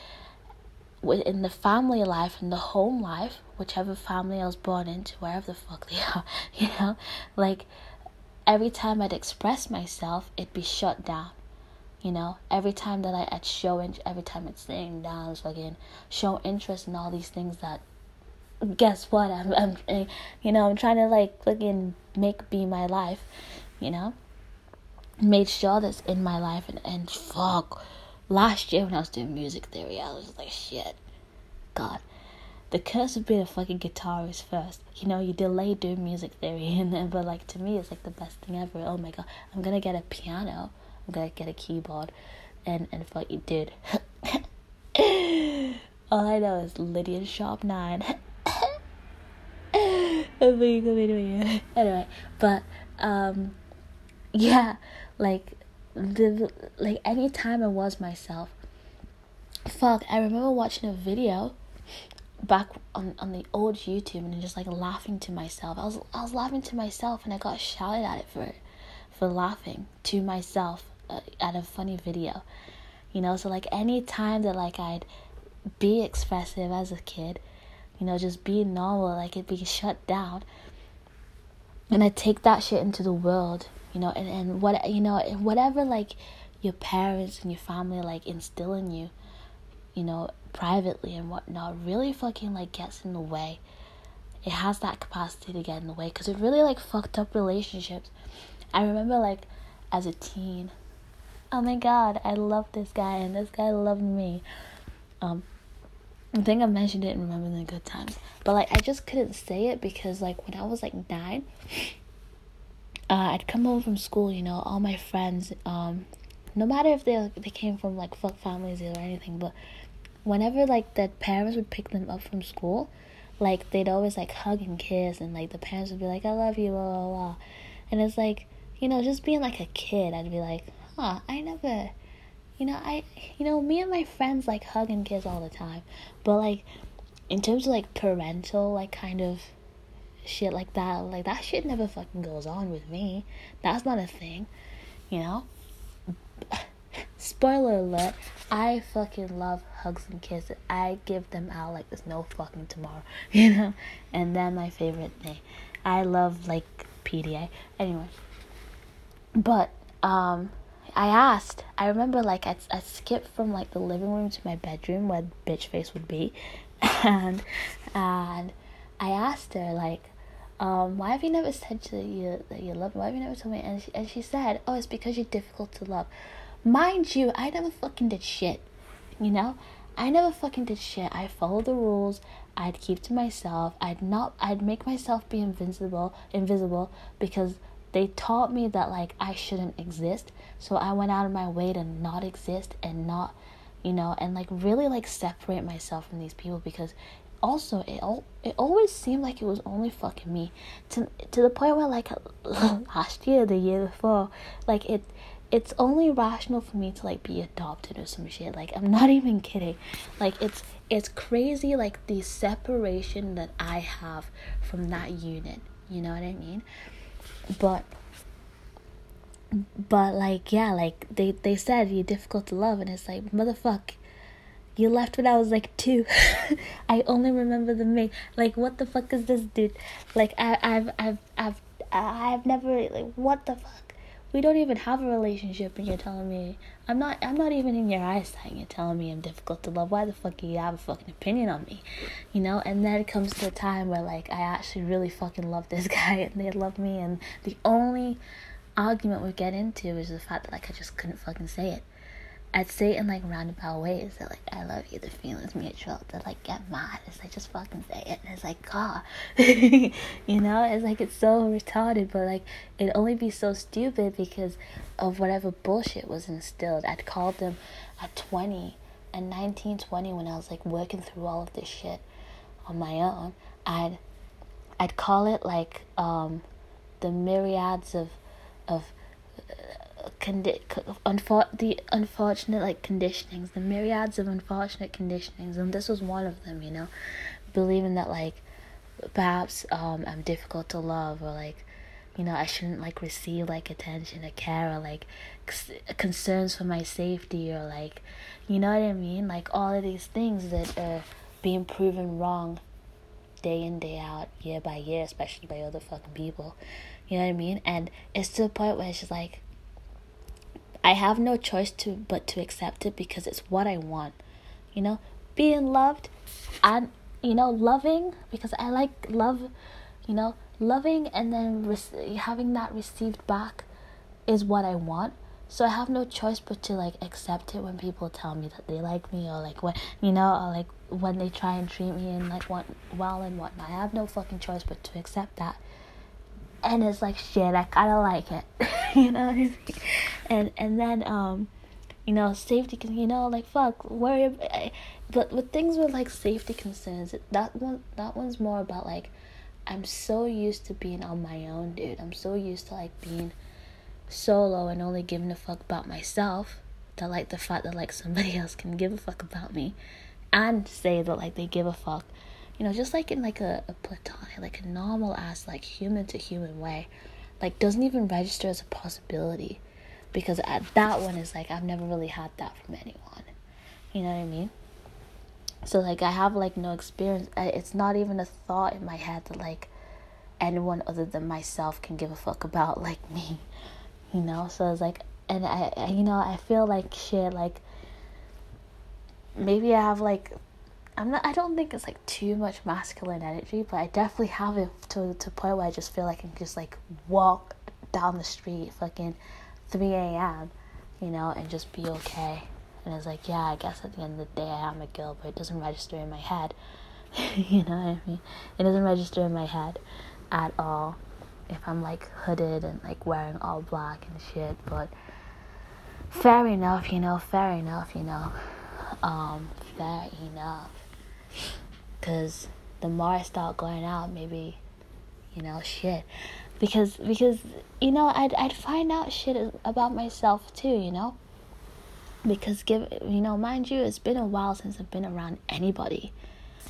within the family life and the home life, whichever family I was born into, wherever the fuck they are. You know, like every time I'd express myself, it'd be shut down. You know, every time that I, I'd show, in, every time I'd sitting down, fucking show interest in all these things that guess what? I'm, I'm, you know, I'm trying to like fucking make be my life, you know. Made sure that's in my life, and and fuck, last year when I was doing music theory, I was like, shit, God, the curse of being a fucking guitarist first. You know, you delay doing music theory, and then, but like to me, it's like the best thing ever. Oh my god, I'm gonna get a piano. I'm gonna get a keyboard, and and fuck you, dude. All I know is Lydian Sharp Nine. anyway, but um, yeah, like the like anytime I was myself. Fuck, I remember watching a video back on, on the old YouTube and just like laughing to myself. I was I was laughing to myself and I got shouted at it for for laughing to myself Uh, at a funny video. You know, so like any time that like I'd be expressive as a kid, you know, just be normal, like it be shut down. And I take that shit into the world, you know, and, and what you know, whatever like your parents and your family like instill in you, you know, privately and whatnot, really fucking like gets in the way. It has that capacity to get in the way because it really like fucked up relationships. I remember like as a teen, oh my god, I love this guy and this guy loved me. Um, I think I mentioned it in Remember the Good Times. But like I just couldn't say it because like when I was like nine, uh, I'd come home from school, you know, all my friends, um, no matter if they they came from like fuck families or anything, but whenever like the parents would pick them up from school, like they'd always like hug and kiss and like the parents would be like, I love you, blah blah blah. And it's like, you know, just being like a kid, I'd be like, huh, I never you know, I, you know, me and my friends like hug and kiss all the time, but like, in terms of like parental, like kind of shit like that, like that shit never fucking goes on with me. That's not a thing, you know. spoiler alert, I fucking love hugs and kisses. I give them out like there's no fucking tomorrow, you know? And then my favorite thing. I love like PDA. Anyway. But um I asked. I remember like I I skipped from like the living room to my bedroom where bitch face would be. And and I asked her like um, why have you never said to you that you love me? Why have you never told me? And she, and she said, oh, it's because you're difficult to love. Mind you, I never fucking did shit. You know, I never fucking did shit. I followed the rules. I'd keep to myself. I'd not. I'd make myself be invincible, invisible, because they taught me that like I shouldn't exist. So I went out of my way to not exist and not, you know, and like really like separate myself from these people because also it all it always seemed like it was only fucking me. To to the point where like last year the year before like it it's only rational for me to like be adopted or some shit. Like i'm not even kidding. Like it's it's crazy like the separation that i have from that unit. You know what i mean but but like yeah like they they said you're difficult to love and it's like motherfuck you left when I was like two. I only remember the main. Like, what the fuck is this, dude? Like, I, I've, I've, I've, I've never like, what the fuck? We don't even have a relationship, and you're telling me I'm not. I'm not even in your eyesight. You're telling me I'm difficult to love. Why the fuck do you have a fucking opinion on me? You know. And then it comes to a time where like I actually really fucking love this guy, and they love me, and the only argument we get into is the fact that like I just couldn't fucking say it. I'd say in like roundabout ways that like I love you, the feelings mutual, to like get mad. It's like just fucking say it. And it's like God, you know, it's like it's so retarded, but like it'd only be so stupid because of whatever bullshit was instilled. I'd called them at twenty and nineteen, twenty when I was like working through all of this shit on my own. I'd I'd call it like um the myriads of of condi- unfor- the unfortunate like conditionings, the myriads of unfortunate conditionings, and this was one of them. You know, believing that like perhaps um I'm difficult to love or like you know I shouldn't like receive like attention or care or like c- concerns for my safety or like you know what I mean? Like all of these things that are being proven wrong day in day out year by year especially by other fucking people. You know what I mean? And it's to the point where just like I have no choice to but to accept it because it's what I want. You know, being loved and you know loving because I like love, you know, loving and then re- having that received back is what I want. So I have no choice but to like accept it when people tell me that they like me or like when you know or like when they try and treat me and like want well and whatnot. I have no fucking choice but to accept that and it's like shit i kind of like it. You know I and and then um you know safety can you know like fuck worry but with things with like safety concerns that one that one's more about like i'm so used to being on my own dude. I'm so used to like being solo and only giving a fuck about myself that like the fact that like somebody else can give a fuck about me and say that like they give a fuck you know, just like in like a, a platonic, like a normal ass, like human to human way, like doesn't even register as a possibility because at that one is like I've never really had that from anyone. You know what I mean? So like I have like no experience. It's not even a thought in my head that like anyone other than myself can give a fuck about like me. You know? So it's like and I you know, I feel like shit like maybe I have like I'm not. I don't think it's like too much masculine energy, but I definitely have it to to point where I just feel like I can just like walk down the street, fucking, three a.m. You know, and just be okay. And it's like, yeah, I guess at the end of the day I am a girl, but it doesn't register in my head. you know what I mean? It doesn't register in my head at all. If I'm like hooded and like wearing all black and shit, but fair enough, you know, fair enough, you know. Um, fair enough. Cause the more I start going out, maybe, you know, shit. Because because you know I'd I'd find out shit about myself too, you know. Because give you know, mind you, it's been a while since I've been around anybody,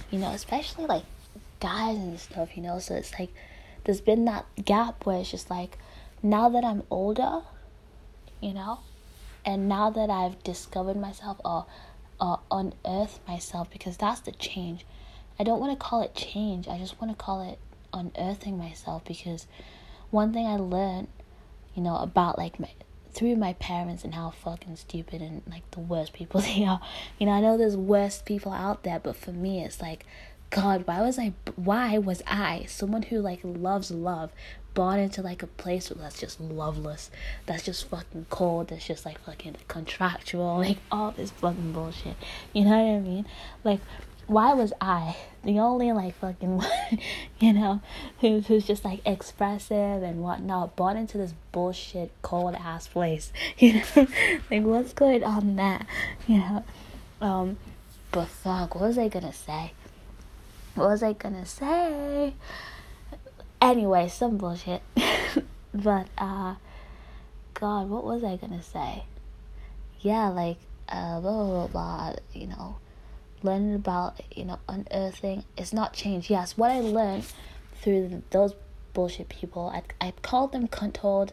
you know, especially like guys and stuff, you know. So it's like there's been that gap where it's just like now that I'm older, you know, and now that I've discovered myself or, Uh, or unearthed myself, because that's the change. I don't want to call it change. I just want to call it unearthing myself because one thing I learned, you know, about like my through my parents and how fucking stupid and like the worst people they are. You know, I know there's worst people out there, but for me, it's like, God, why was I? Why was I someone who like loves love, born into like a place that's just loveless, that's just fucking cold, that's just like fucking contractual, like all this fucking bullshit. You know what I mean? Like why was I the only like fucking one, you know, who's who's just like expressive and whatnot, born into this bullshit cold ass place, you know, like what's going on there, you know, um, but fuck, what was I gonna say? What was I gonna say? Anyway, some bullshit, but uh, God, what was I gonna say? Yeah, like uh, blah blah blah, blah you know. Learning about you know unearthing it's not change yes what i learned through those bullshit people i i called them controlled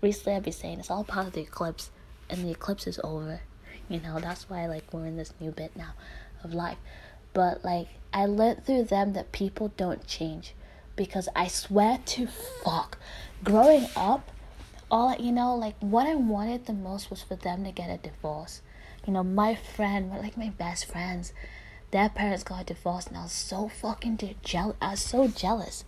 recently i've been saying it's all part of the eclipse and the eclipse is over. You know that's why like we're in this new bit now of life. But like i learned through them that people don't change because i swear to fuck growing up all you know like what i wanted the most was for them to get a divorce you know, my friend, like my best friends, their parents got divorced, and I was so fucking jealous. I was so jealous.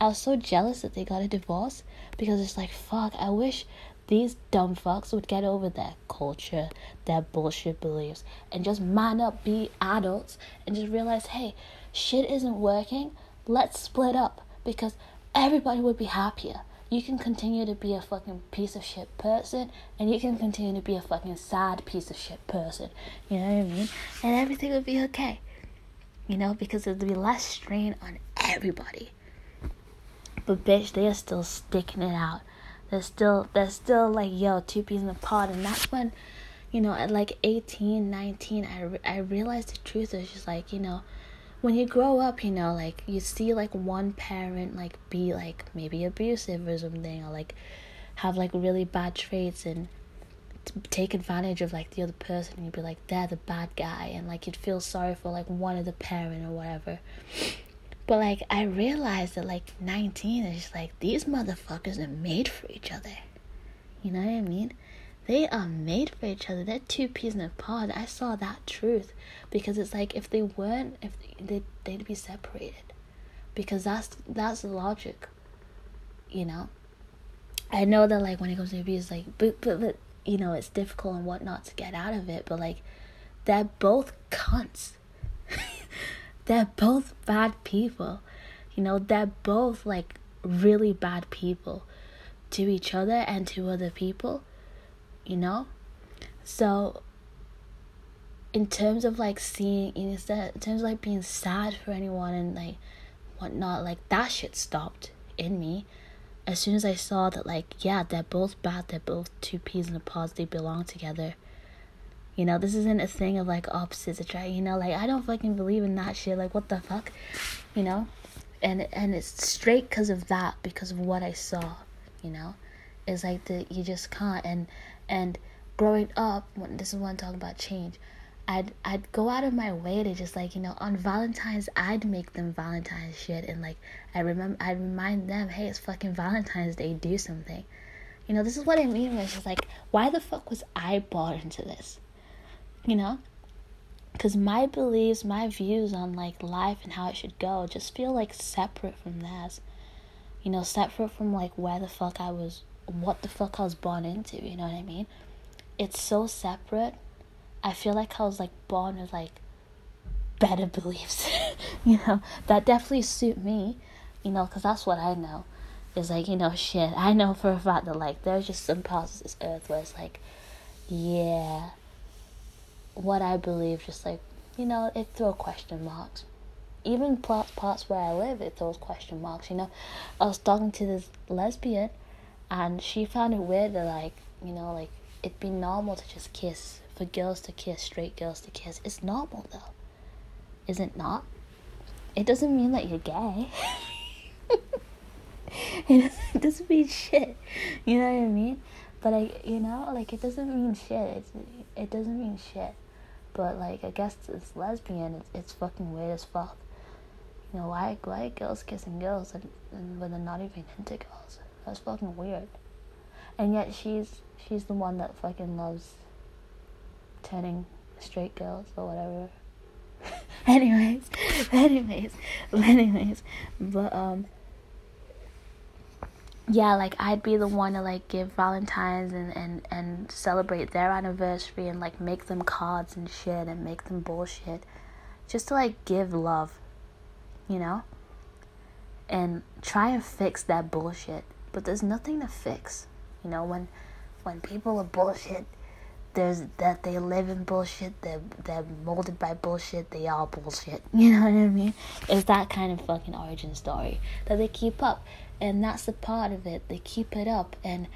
I was so jealous that they got a divorce because it's like, fuck, I wish these dumb fucks would get over their culture, their bullshit beliefs, and just man up, be adults, and just realize, hey, shit isn't working. Let's split up because everybody would be happier you can continue to be a fucking piece of shit person and you can continue to be a fucking sad piece of shit person. You know what I mean? And everything would be okay. You know, because there'd be less strain on everybody. But bitch, they are still sticking it out. They're still they're still like yo, two peas in a pod and that's when you know, at like 18, 19, I, re- I realized the truth is just like, you know, when you grow up, you know, like you see like one parent like be like maybe abusive or something, or like have like really bad traits and take advantage of like the other person and you'd be like they're the bad guy and like you'd feel sorry for like one of the parent or whatever. But like i realized that like 19 is like these motherfuckers are made for each other. You know what i mean they are made for each other. They're two peas in a pod. I saw that truth because it's like if they weren't, if they they'd be separated, because that's that's the logic. You know. I know that like when it comes to abuse, like but but, but you know it's difficult and whatnot to get out of it. But like they're both cunts. they're both bad people. You know they're both like really bad people to each other and to other people you know? So in terms of like seeing instead in terms of like being sad for anyone and like whatnot, like that shit stopped in me. As soon as I saw that like, yeah, they're both bad, they're both two peas in a pod, they belong together. You know, this isn't a thing of like oh, opposites attract. You know, like I don't fucking believe in that shit. Like, what the fuck, you know? And and it's straight because of that, because of what I saw. You know, it's like that you just can't. And and growing up, this is what I'm talking about change, I'd I'd go out of my way to just like you know on Valentine's I'd make them Valentine's shit and like I remember I'd remind them hey it's fucking Valentine's Day do something, you know this is what I mean when it's just like why the fuck was I bought into this, you know, because my beliefs my views on like life and how it should go just feel like separate from theirs, you know separate from like where the fuck I was what the fuck I was born into, you know what I mean? It's so separate. I feel like I was like born with like better beliefs, you know, that definitely suit me, you know, because that's what I know. Is like, you know, shit. I know for a fact that like there's just some parts of this earth where it's like, yeah, what I believe just like, you know, it throw question marks. Even parts where I live, it throws question marks, you know. I was talking to this lesbian and she found it weird that like you know like it'd be normal to just kiss for girls to kiss straight girls to kiss it's normal though is it not it doesn't mean that you're gay it doesn't mean shit you know what i mean but I, you know, like it doesn't mean shit. It's, it doesn't mean shit. But like, I guess it's lesbian. It's, it's fucking weird as fuck. You know, why why girls kissing girls and, and when they're not even into girls? That's fucking weird. And yet she's she's the one that fucking loves turning straight girls or whatever. anyways, anyways, anyways, but um yeah, like I'd be the one to like give Valentine's and, and, and celebrate their anniversary and like make them cards and shit and make them bullshit. Just to like give love, you know? And try and fix that bullshit. But there's nothing to fix. You know, when when people are bullshit, there's that they live in bullshit, they're they're molded by bullshit, they are bullshit. You know what I mean? It's that kind of fucking origin story that they keep up and that's the part of it they keep it up and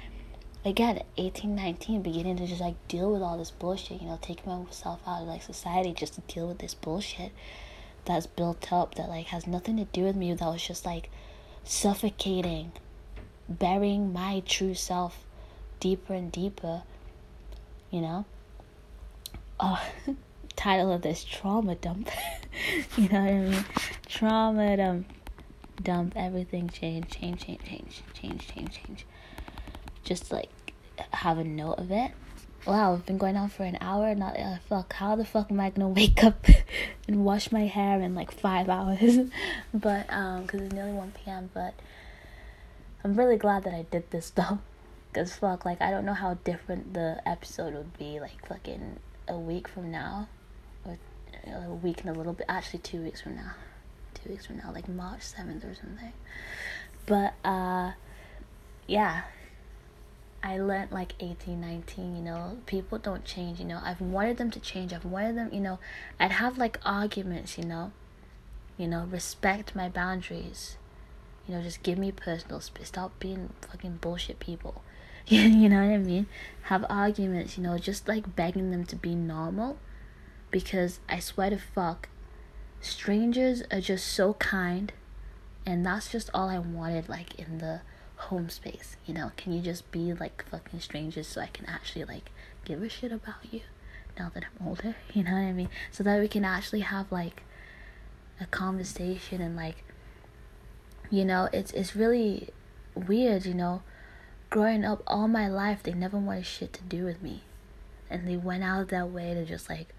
again 18 19 beginning to just like deal with all this bullshit you know taking myself out of like society just to deal with this bullshit that's built up that like has nothing to do with me that was just like suffocating burying my true self deeper and deeper you know oh title of this trauma dump you know what i mean trauma dump dump everything, change, change, change, change, change, change, change. Just like have a note of it. Wow, I've been going on for an hour. and Not uh, fuck. How the fuck am I gonna wake up and wash my hair in like five hours? but um, cause it's nearly one p.m. But I'm really glad that I did this though. Cause fuck, like I don't know how different the episode would be like fucking a week from now, or a week and a little bit. Actually, two weeks from now two weeks from now, like March 7th or something. But, uh, yeah. I learned like 18, 19, you know, people don't change, you know. I've wanted them to change. I've wanted them, you know, I'd have like arguments, you know. You know, respect my boundaries. You know, just give me personal space. Stop being fucking bullshit people. you know what I mean? Have arguments, you know, just like begging them to be normal. Because I swear to fuck, strangers are just so kind and that's just all I wanted like in the home space, you know. Can you just be like fucking strangers so I can actually like give a shit about you now that I'm older, you know what I mean? So that we can actually have like a conversation and like you know, it's it's really weird, you know. Growing up all my life they never wanted shit to do with me. And they went out of their way to just like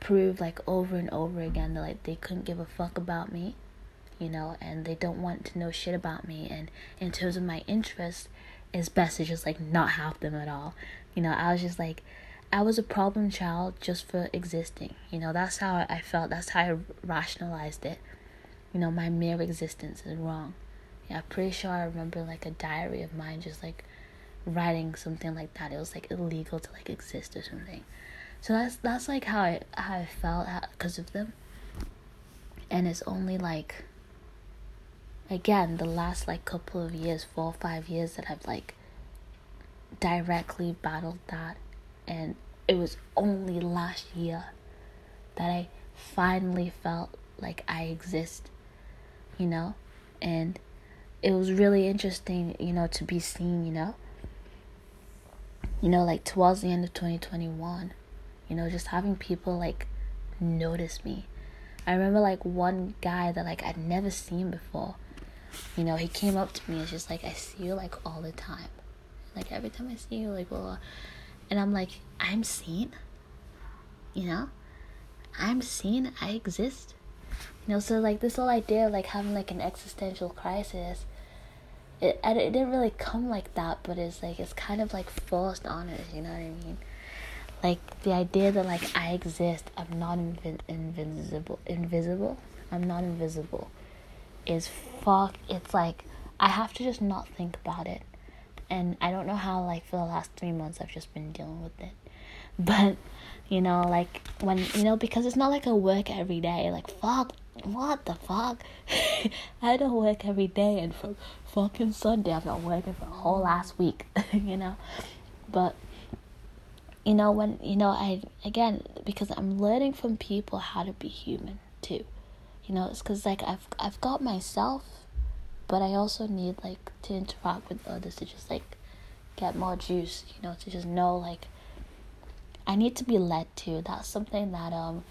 prove like over and over again that like they couldn't give a fuck about me you know and they don't want to know shit about me. And in terms of my interests it's best to just like not have them at all. You know i was just like i was a problem child just for existing. You know that's how i felt. That's how i rationalized it you know my mere existence is wrong. Yeah pretty sure i remember like a diary of mine just like writing something like that. It was like illegal to like exist or something. So that's that's like how I how I felt because of them. And it's only like again the last like couple of years, four or five years that I've like directly battled that. And it was only last year that I finally felt like I exist, you know? And it was really interesting, you know, to be seen, you know? You know, like towards the end of 2021, you know, just having people like notice me. I remember like one guy that like I'd never seen before. You know, he came up to me and just like I see you like all the time. Like every time I see you like blah, and I'm like, I'm seen. You know? I'm seen, I exist. You know, so like this whole idea of like having like an existential crisis it, it didn't really come like that, but it's like it's kind of like forced on us, you know what I mean? like the idea that like I exist, I'm not invi- invisible. Invisible. I'm not invisible. Is fuck. It's like I have to just not think about it, and I don't know how. Like for the last three months, I've just been dealing with it, but you know, like when you know, because it's not like I work every day. Like fuck, what the fuck? I don't work every day, and from fucking Sunday, I've not working for whole last week. you know, but you know when you know i again because i'm learning from people how to be human too you know it's because like i've i've got myself but i also need like to interact with others to just like get more juice, you know, to just know like I need to be led to. That's something that um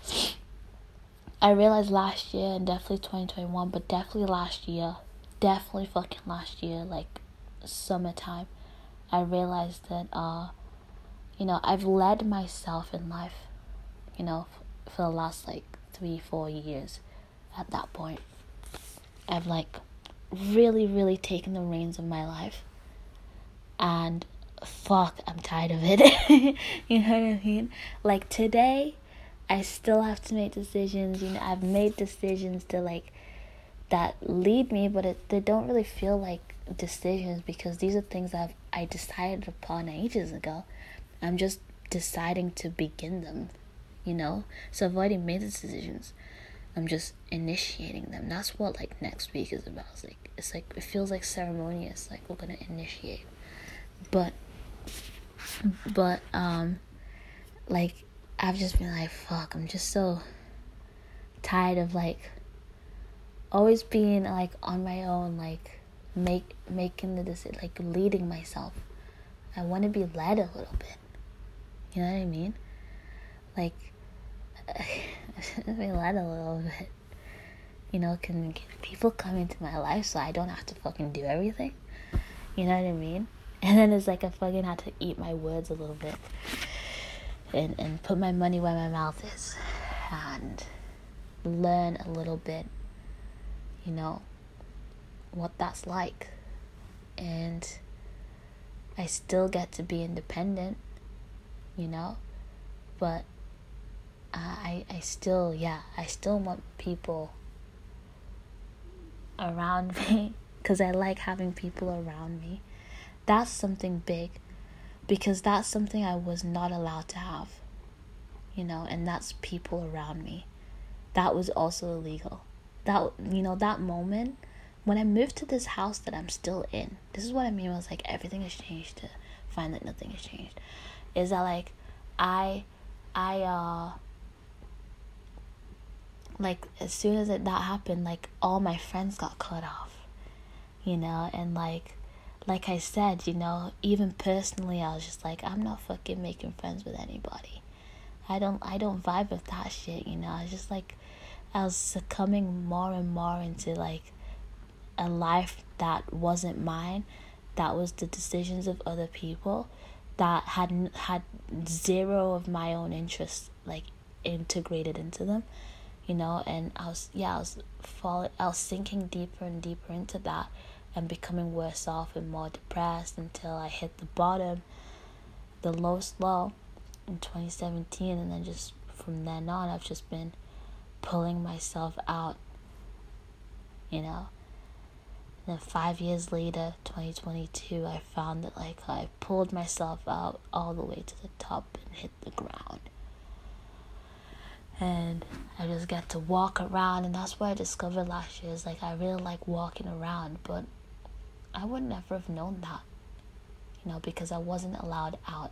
I realized last year and definitely 2021, but definitely last year, definitely fucking last year, like summertime, I realized that uh you know, I've led myself in life, you know, f- for the last like 3 4 years at that point. I've like really really taken the reins of my life and fuck, I'm tired of it. you know what I mean? Like today, I still have to make decisions. You know, I've made decisions to like that lead me, but it, they don't really feel like decisions because these are things I've I decided upon ages ago. I'm just deciding to begin them, you know. So I've already made the decisions. I'm just initiating them. That's what like next week is about. It's like it's like it feels like ceremonious. Like we're gonna initiate, but but um like I've just been like fuck I'm just so tired of like always being like on my own like make making the decision like leading myself. I want to be led a little bit. You know what I mean? Like be led a little bit. You know can, people come into my life so I don't have to fucking do everything? You know what I mean? And then it's like I fucking had to eat my words a little bit and, and put my money where my mouth is and learn a little bit, you know, what that's like. And I still get to be independent, you know, but uh, I, I still, yeah, I still want people around me because I like having people around me that's something big because that's something I was not allowed to have. You know, and that's people around me. That was also illegal. That you know, that moment when I moved to this house that I'm still in. This is what I mean was like everything has changed to find that nothing has changed. Is that like I I uh like as soon as it, that happened like all my friends got cut off you know and like like I said, you know, even personally, I was just like, I'm not fucking making friends with anybody. I don't, I don't vibe with that shit, you know. I was just like, I was succumbing more and more into like a life that wasn't mine, that was the decisions of other people, that had had zero of my own interests like integrated into them, you know. And I was, yeah, I was falling, I was sinking deeper and deeper into that and becoming worse off and more depressed until I hit the bottom, the lowest low in 2017. And then just from then on, I've just been pulling myself out, you know. And then five years later, 2022, I found that like I pulled myself out all the way to the top and hit the ground. And I just get to walk around, and that's what I discovered last year. Is like I really like walking around, but I would never have known that, you know, because I wasn't allowed out.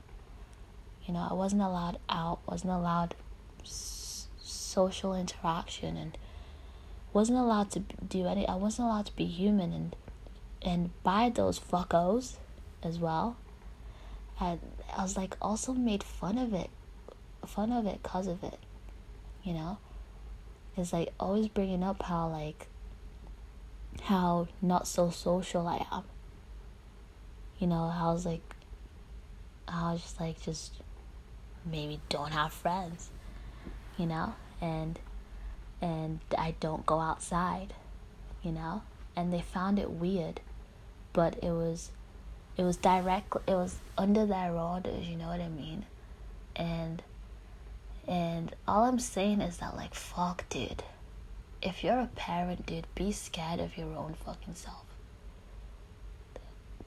You know, I wasn't allowed out, wasn't allowed s- social interaction, and wasn't allowed to do any. I wasn't allowed to be human, and and by those fuckos as well. And I was like also made fun of it, fun of it cause of it, you know. It's like always bringing up how like how not so social I am. You know, I was like, I was just like, just maybe don't have friends, you know, and and I don't go outside, you know, and they found it weird, but it was, it was direct, it was under their orders, you know what I mean, and and all I'm saying is that like fuck, dude if you're a parent, dude, be scared of your own fucking self.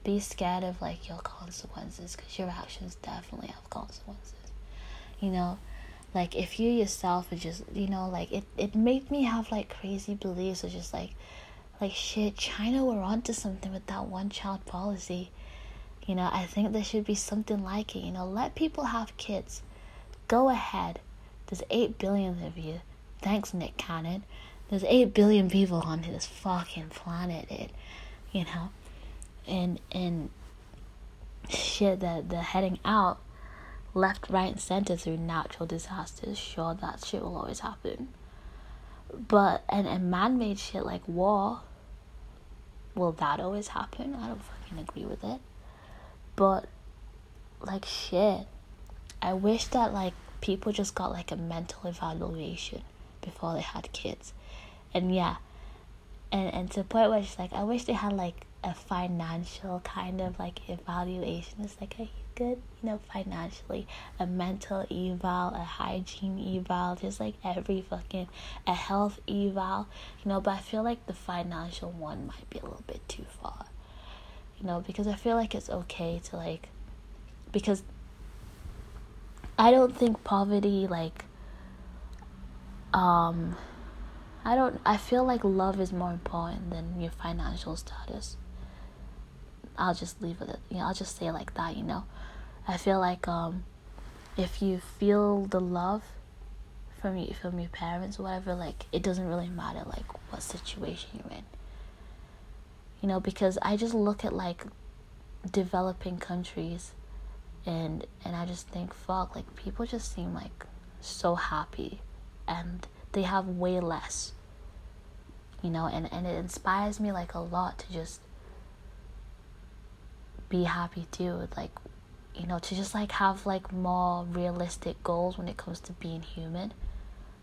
Be scared of like your consequences because your actions definitely have consequences. You know, like if you yourself are just, you know, like it, it made me have like crazy beliefs of just like, like shit, China were onto something with that one child policy. You know, I think there should be something like it. You know, let people have kids. Go ahead. There's 8 billion of you. Thanks, Nick Cannon there's 8 billion people on this fucking planet you know and and shit that they're heading out left, right, and center through natural disasters. Sure, that shit will always happen. But and, and man made shit like war, will that always happen? I don't fucking agree with it. But like shit. I wish that like people just got like a mental evaluation before they had kids. And yeah. And and to the point where she's like I wish they had like a financial kind of like evaluation. It's like, are you good? You know, financially, a mental eval, a hygiene eval, just like every fucking a health eval. You know, but I feel like the financial one might be a little bit too far. You know, because I feel like it's okay to like because I don't think poverty like um I don't I feel like love is more important than your financial status. I'll just leave it. You know, I'll just say like that. You know, I feel like um, if you feel the love from you from your parents or whatever, like it doesn't really matter like what situation you're in. You know, because I just look at like developing countries, and and I just think, fuck, like people just seem like so happy, and they have way less. You know, and and it inspires me like a lot to just be happy too like you know to just like have like more realistic goals when it comes to being human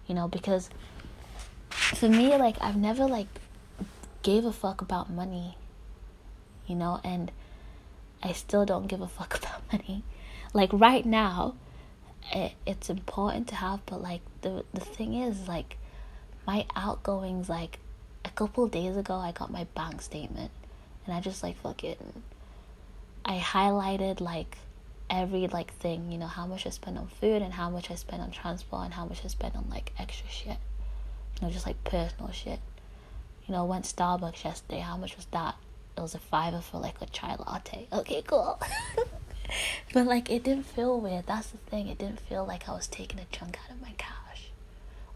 you know because for me like i've never like gave a fuck about money you know and i still don't give a fuck about money like right now it, it's important to have but like the the thing is like my outgoings like a couple days ago i got my bank statement and i just like fucking I highlighted like every like thing, you know, how much I spend on food and how much I spend on transport and how much I spend on like extra shit. You know, just like personal shit. You know, went Starbucks yesterday, how much was that? It was a fiver for like a chai latte. Okay, cool. but like it didn't feel weird. That's the thing. It didn't feel like I was taking a chunk out of my cash.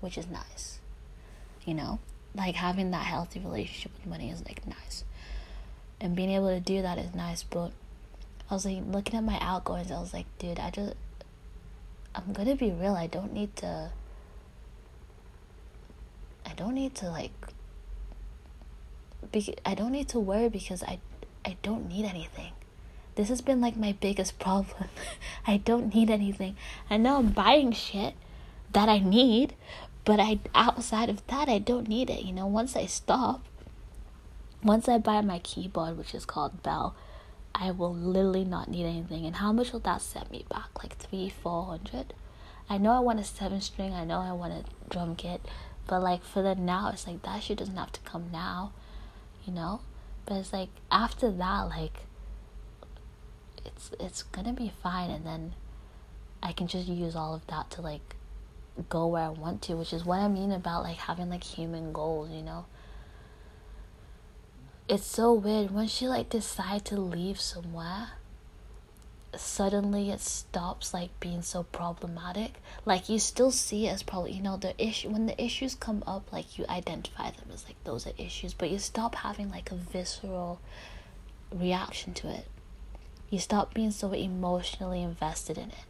Which is nice. You know? Like having that healthy relationship with money is like nice. And being able to do that is nice, but I was like looking at my outgoings. I was like, dude, I just, I'm gonna be real. I don't need to. I don't need to like. Be, I don't need to worry because I, I don't need anything. This has been like my biggest problem. I don't need anything. I know I'm buying shit that I need, but I outside of that I don't need it. You know, once I stop, once I buy my keyboard, which is called Bell I will literally not need anything. And how much will that set me back? Like three, four hundred? I know I want a seven string, I know I want a drum kit, but like for the now, it's like that shit doesn't have to come now, you know? But it's like after that, like it's it's gonna be fine and then I can just use all of that to like go where I want to, which is what I mean about like having like human goals, you know? it's so weird when she like decide to leave somewhere suddenly it stops like being so problematic like you still see it as probably you know the issue when the issues come up like you identify them as like those are issues but you stop having like a visceral reaction to it you stop being so emotionally invested in it.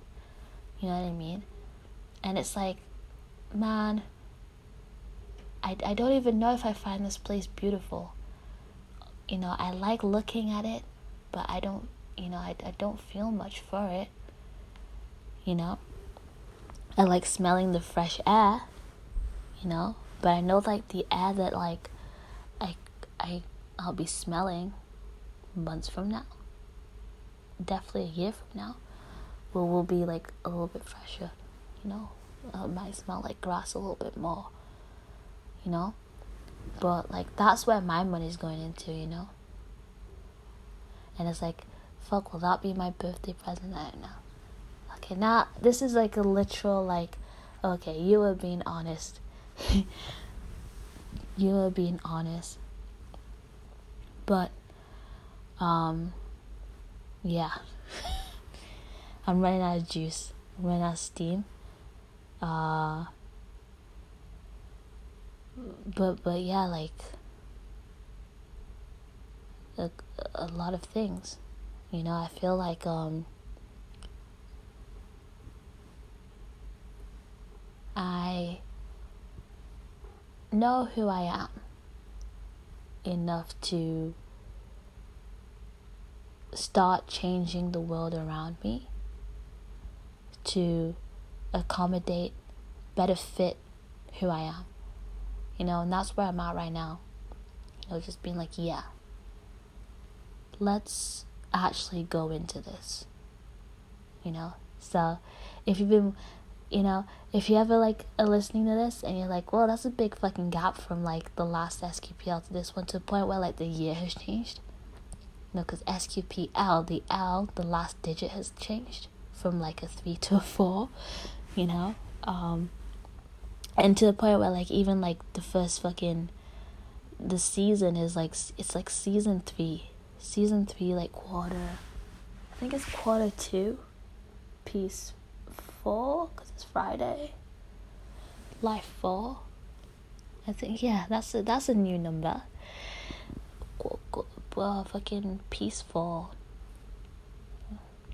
You know what i mean? And it's like man i, I don't even know if i find this place beautiful. You know, I like looking at it, but I don't, you know, I, I don't feel much for it. You know, I like smelling the fresh air, you know, but I know like the air that like I I I'll be smelling months from now, definitely a year from now, will will be like a little bit fresher, you know. Might smell like grass a little bit more, you know. But like that's where my money's going into, you know. And it's like, fuck, will that be my birthday present? I don't know. Okay, now this is like a literal like, okay, you were being honest. you were being honest. But, um, yeah. I'm running out of juice. I'm running out of steam. Uh but but yeah like a, a lot of things You know, I feel like um I know who I am enough to start changing the world around me to accommodate, better fit who I am. You know, and that's where I'm at right now. You know, just being like, yeah, let's actually go into this. You know, so if you've been, you know, if you ever like are listening to this and you're like, well, that's a big fucking gap from like the last SQPL to this one to a point where like the year has changed. No, because SQPL, the L, the last digit has changed from like a three to a four, you know? Um, and to the point where like even like the first fucking the season is like it's like season three. Season three like quarter i think it's quarter two. Piece four because it's friday. Life four. I think yeah that's a that's a new number uh, fucking peaceful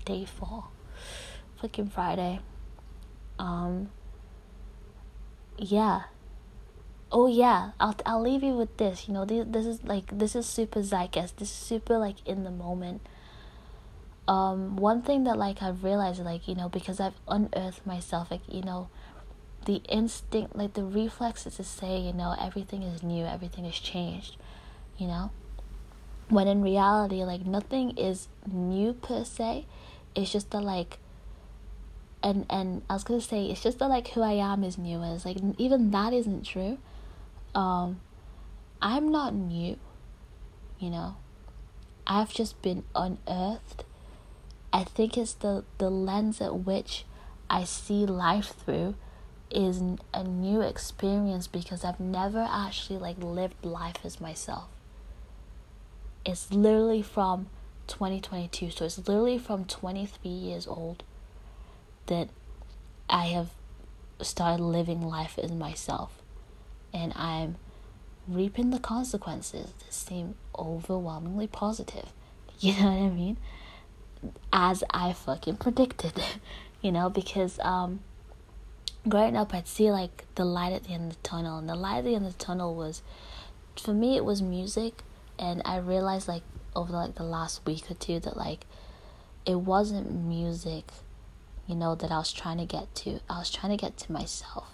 day four fucking friday. Um yeah. Oh yeah. I'll i'll leave you with this. You know this, this is like this is super zeitgeist. This is super like in the moment. Um one thing that like i've realized like you know because i've unearthed myself like you know the instinct like the reflex is to say you know everything is new. Everything is changed you know when in reality like nothing is new per se it's just the like and and I was gonna say it's just the like who I am is new is like even that isn't true. Um, I'm not new, you know. I've just been unearthed. I think it's the the lens at which I see life through is a new experience because I've never actually like lived life as myself. It's literally from 2022, so it's literally from 23 years old that I have started living life as myself and I'm reaping the consequences that seem overwhelmingly positive. You know what I mean? As I fucking predicted, you know, because um growing up I'd see like the light at the end of the tunnel and the light at the end of the tunnel was for me it was music and I realized like over like the last week or two that like it wasn't music you know, that I was trying to get to. I was trying to get to myself.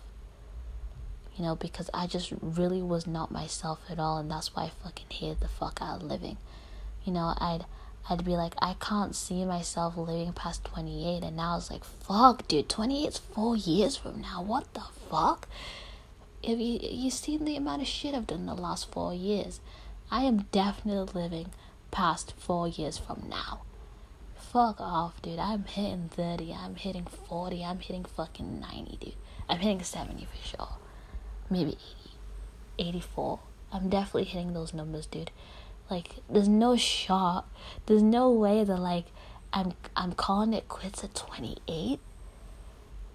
You know, because I just really was not myself at all and that's why I fucking hated the fuck out of living. You know, I'd I'd be like, I can't see myself living past 28. And now it's like, fuck, dude, 28 is four years from now. What the fuck? Have you, you seen the amount of shit I've done in the last four years? I am definitely living past four years from now fuck off, dude. I'm hitting 30, I'm hitting 40, I'm hitting fucking 90, dude. I'm hitting 70 for sure. Maybe 80, 84. I'm definitely hitting those numbers, dude. Like, there's no shot. There's no way that, like, I'm I'm calling it quits at 28.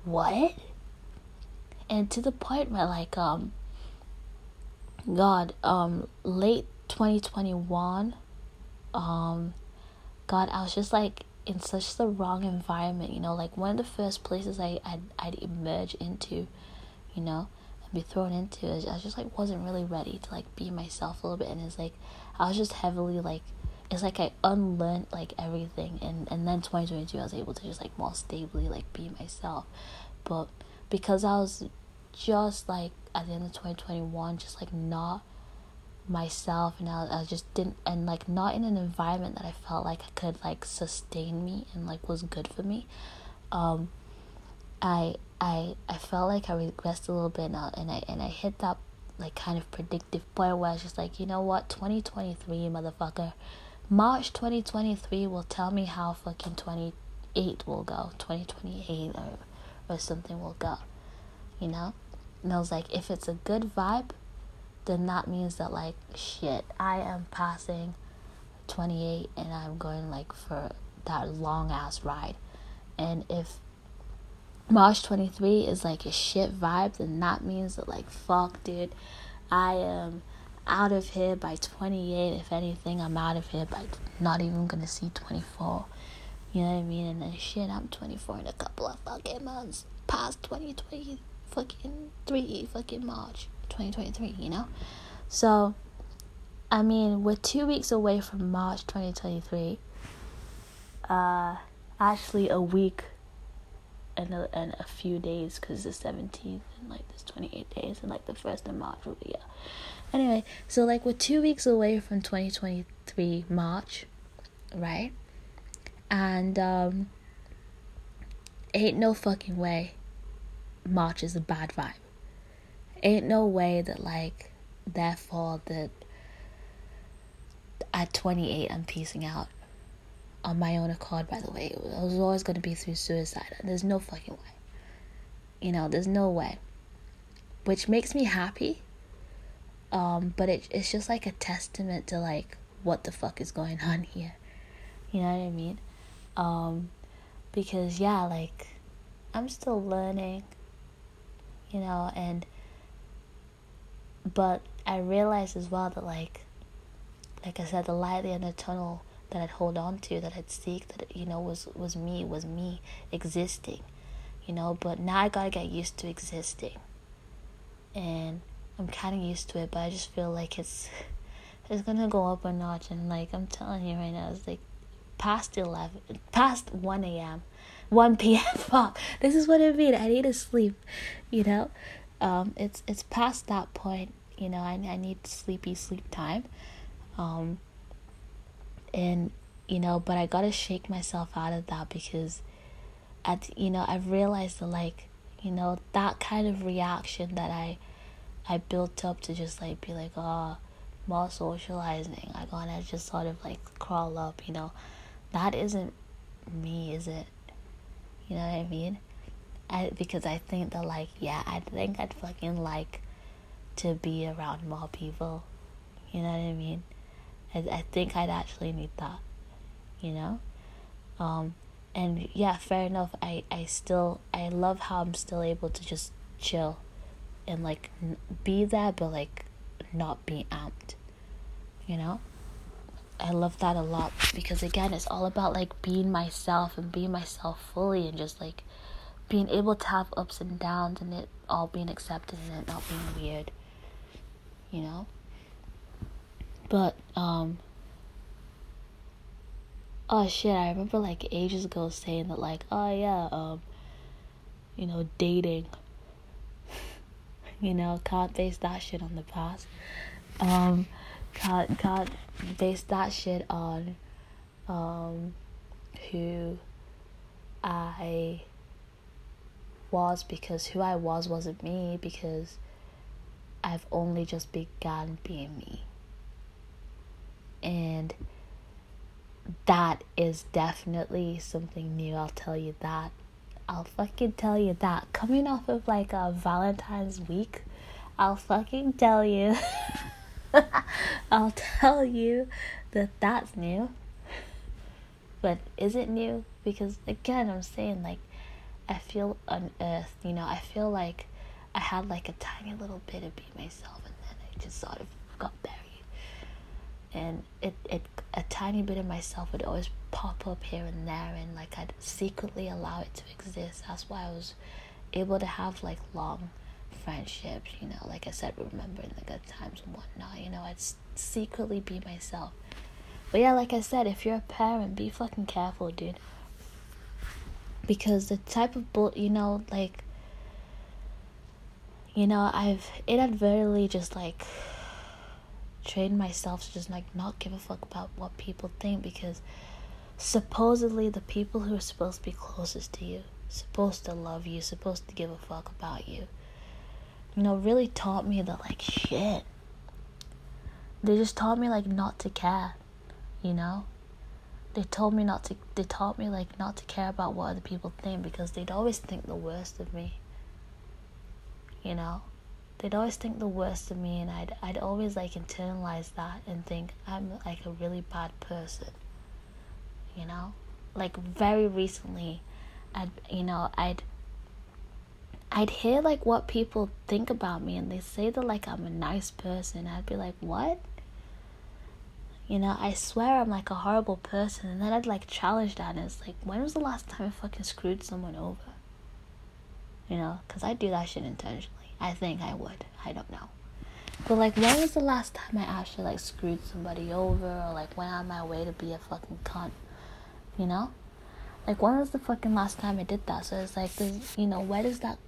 What? And to the point where, like, um, God, um, late 2021, um, God, I was just like in such the wrong environment, you know, like one of the first places I, I'd, I'd emerge into, you know, and be thrown into, I just like wasn't really ready to like be myself a little bit. And it's like, I was just heavily like, it's like I unlearned like everything. And, and then 2022, I was able to just like more stably like be myself. But because I was just like at the end of 2021, just like not myself and I, I just didn't and like not in an environment that I felt like I could like sustain me and like was good for me. Um I I I felt like I regressed a little bit and I, and I and I hit that like kind of predictive point where I was just like you know what? 2023 motherfucker. March 2023 will tell me how fucking 28 will go. 2028 or or something will go. You know? And I was like if it's a good vibe then that means that like shit, I am passing 28 and I'm going like for that long ass ride. And if March 23 is like a shit vibe, then that means that like fuck, dude, I am out of here by 28. If anything, I'm out of here by not even gonna see 24. You know what I mean? And then shit, I'm 24 in a couple of fucking months. Past 2020 fucking 3 fucking March 2023, you know? So, I mean, we're two weeks away from March 2023. Uh, actually, a week and a, and a few days because the 17th and like there's 28 days and like the 1st of March will be, yeah. Anyway, so like we're two weeks away from 2023 March, right? And um, ain't no fucking way March is a bad vibe. Ain't no way that like therefore that at 28 I'm piecing out on my own accord by the way. It was always going to be through suicide. There's no fucking way. You know there's no way. Which makes me happy um but it, it's just like a testament to like what the fuck is going on here. You know what i mean? Um because yeah like i'm still learning you know and but i realized as well that like like i said the light at the end of the tunnel that I'd hold on to, that I'd seek, that you know was was me, was me existing, you know. But now I gotta get used to existing, and I'm kind of used to it. But I just feel like it's it's gonna go up a notch, and like I'm telling you right now, it's like past eleven, past one a.m., one p.m. Fuck, this is what I mean. I need to sleep, you know. Um, it's it's past that point, you know. I I need sleepy sleep time. Um, and you know but i gotta shake myself out of that because at you know i've realized that like you know that kind of reaction that i i built up to just like be like oh more socializing i gotta just sort of like crawl up you know that isn't me is it you know what i mean I, because i think that like yeah i think i'd fucking like to be around more people you know what i mean I, I think I'd actually need that, you know? Um, and yeah, fair enough. I, I still, I love how I'm still able to just chill and like n- be there, but like not be amped, you know? I love that a lot because again, it's all about like being myself and being myself fully and just like being able to have ups and downs and it all being accepted and it not being weird, you know? But um oh shit, I remember like ages ago saying that like, oh yeah, um you know, dating. you know, can't base that shit on the past. Um can't can't base that shit on um who I was because who I was wasn't me because I've only just begun being me and that is definitely something new. I'll tell you that. I'll fucking tell you that. Coming off of like a Valentine's week, I'll fucking tell you. I'll tell you that that's new. But is it new? Because again, I'm saying like I feel unearthed, you know, I feel like I had like a tiny little bit of be myself and then I just sort of got buried and it, it a tiny bit of myself would always pop up here and there and like I'd secretly allow it to exist. That's why I was able to have like long friendships, you know, like I said, remembering the good times and whatnot, you know, I'd secretly be myself. But yeah, like I said, if you're a parent, be fucking careful, dude. Because the type of bull, you know, like, you know, I've inadvertently just like trained myself to just like not give a fuck about what people think because supposedly the people who are supposed to be closest to you, supposed to love you, supposed to give a fuck about you, you know, really taught me that like shit. They just taught me like not to care, you know? They told me not to they taught me like not to care about what other people think because they'd always think the worst of me. You know? they'd always think the worst of me and I'd I'd always like internalize that and think I'm like a really bad person. You know? Like very recently I'd you know, I'd I'd hear like what people think about me and they say that like I'm a nice person. I'd be like, "What?" You know, I swear I'm like a horrible person and then I'd like challenge that and it's like, "When was the last time I fucking screwed someone over?" You know, cuz I do that shit intentionally. I think I would. I don't know. But like when was the last time I actually like screwed somebody over or like went on my way to be a fucking cunt? You know? Like when was the fucking last time I did that? So it's like you know, where does that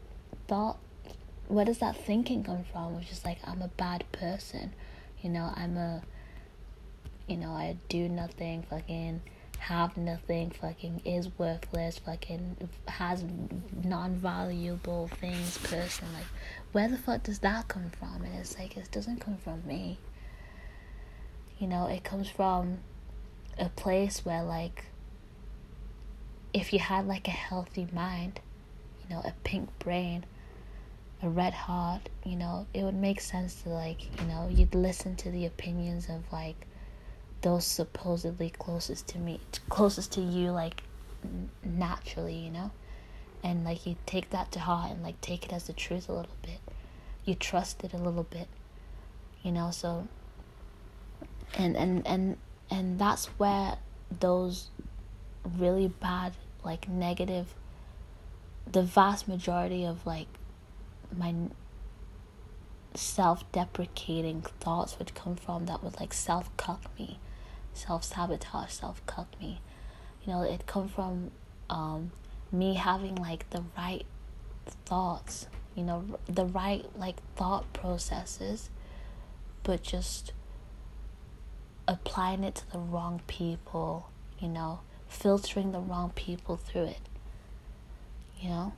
thought where does that thinking come from? Which is like I'm a bad person. You know, I'm a you know, I do nothing, fucking have nothing, fucking is worthless, fucking has non valuable things person. Like where the fuck does that come from? And it's like it doesn't come from me. You know, it comes from a place where like if you had like a healthy mind, you know, a pink brain, a red heart, you know, it would make sense to like, you know, you'd listen to the opinions of like those supposedly closest to me, closest to you, like naturally, you know, and like you take that to heart and like take it as the truth a little bit. You trust it a little bit, you know. So, and and and and that's where those really bad, like negative, the vast majority of like my self-deprecating thoughts would come from that would like self-cuck me self-sabotage self cut me you know it come from um, me having like the right thoughts you know the right like thought processes but just applying it to the wrong people you know filtering the wrong people through it you know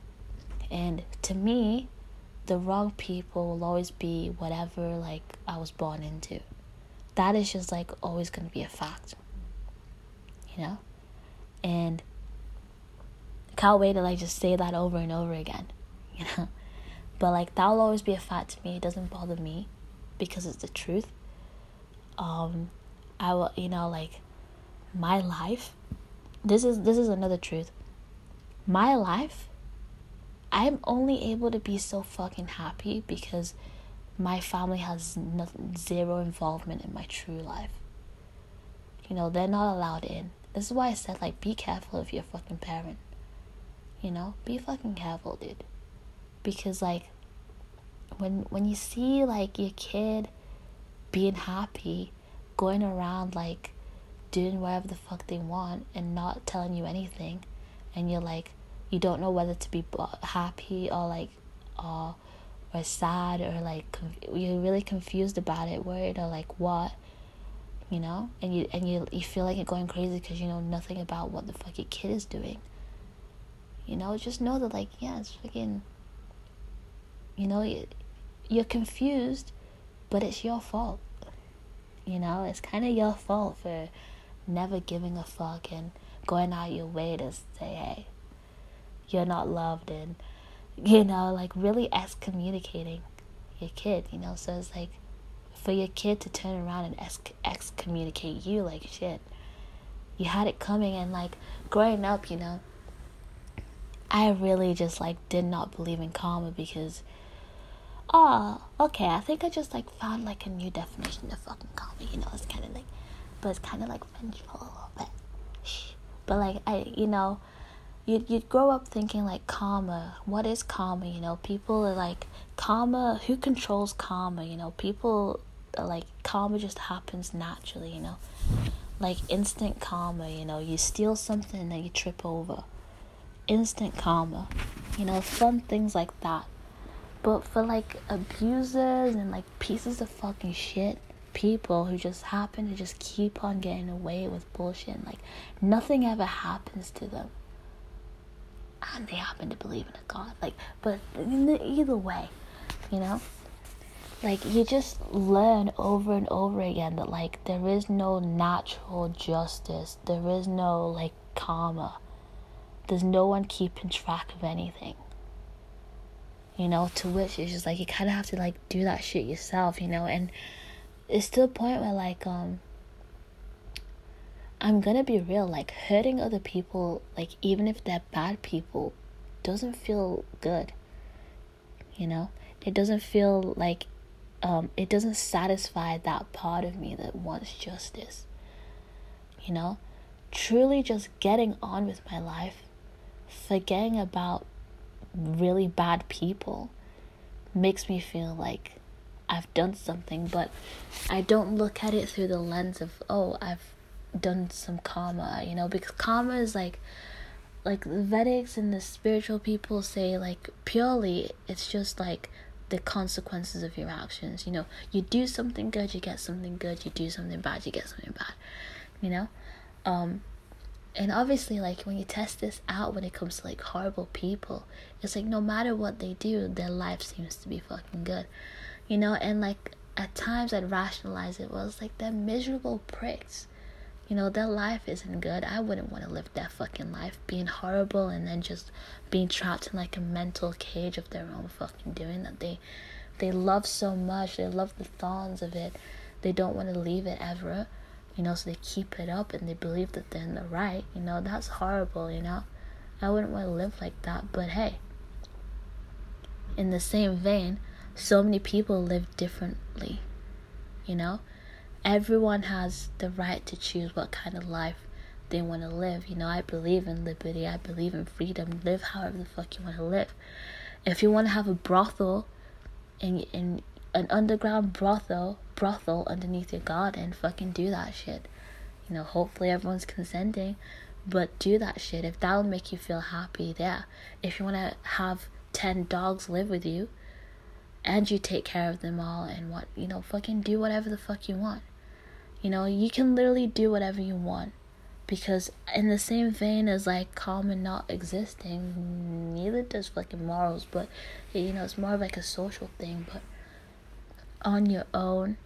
and to me the wrong people will always be whatever like I was born into. That is just like always going to be a fact. You know? And I can't wait to like just say that over and over again, you know? But like that will always be a fact to me. It doesn't bother me because it's the truth. Um I will, you know, like my life this is this is another truth. My life I'm only able to be so fucking happy because my family has nothing, zero involvement in my true life. You know, they're not allowed in. This is why I said, like, be careful if you're a fucking parent. You know, be fucking careful, dude. Because, like, when when you see like your kid being happy, going around like doing whatever the fuck they want and not telling you anything, and you're like, you don't know whether to be happy or like uh, or sad or like conf- you're really confused about it worried or like what you know? And you and you you feel like you're going crazy because you know nothing about what the fuck your kid is doing. You know just know that like yeah it's fucking you know you're confused but it's your fault. You know it's kind of your fault for never giving a fuck and going out your way to say hey you're not loved and you know like really excommunicating your kid you know so it's like for your kid to turn around and ex- excommunicate you like shit. You had it coming and like growing up you know i really just like did not believe in karma because oh okay i think i just like found like a new definition of fucking karma you know it's kind of like but it's kind of like vengeful a little bit. But like i you know you'd, you'd grow up thinking like karma. What is karma you know? People are like karma who controls karma you know? People are like karma just happens naturally you know? Like instant karma you know? You steal something and then you trip over. Instant karma you know? Fun things like that. But for like abusers and like pieces of fucking shit people who just happen to just keep on getting away with bullshit like nothing ever happens to them and they happen to believe in a God. Like, but either way, you know, like you just learn over and over again that like there is no natural justice. There is no like karma. There's no one keeping track of anything. You know, to which it's just like you kind of have to like do that shit yourself, you know, and it's to a point where like um I'm gonna be real, like hurting other people, like even if they're bad people, doesn't feel good. You know, it doesn't feel like um, it doesn't satisfy that part of me that wants justice. You know, truly just getting on with my life, forgetting about really bad people makes me feel like I've done something, but I don't look at it through the lens of, oh, I've done some karma, you know, because karma is like like the Vedics and the spiritual people say like purely it's just like the consequences of your actions. You know, you do something good, you get something good, you do something bad, you get something bad. You know? Um and obviously like when you test this out when it comes to like horrible people, it's like no matter what they do, their life seems to be fucking good. You know, and like at times I'd rationalize it was like they're miserable pricks you know, their life isn't good. I wouldn't want to live that fucking life, being horrible and then just being trapped in like a mental cage of their own fucking doing that they they love so much. They love the thorns of it. They don't want to leave it ever. You know, so they keep it up and they believe that they're in the right. You know, that's horrible, you know. I wouldn't want to live like that, but hey. In the same vein, so many people live differently. You know? Everyone has the right to choose what kind of life they want to live. You know, I believe in liberty, I believe in freedom. Live however the fuck you want to live. If you want to have a brothel in in an underground brothel, brothel underneath your garden, fucking do that shit. You know, hopefully everyone's consenting, but do that shit. If that'll make you feel happy, there. If you want to have 10 dogs live with you and you take care of them all and what, you know, fucking do whatever the fuck you want. You know, you can literally do whatever you want. Because in the same vein as like karma not existing, neither does fucking morals, but you know, it's more of like a social thing, but on your own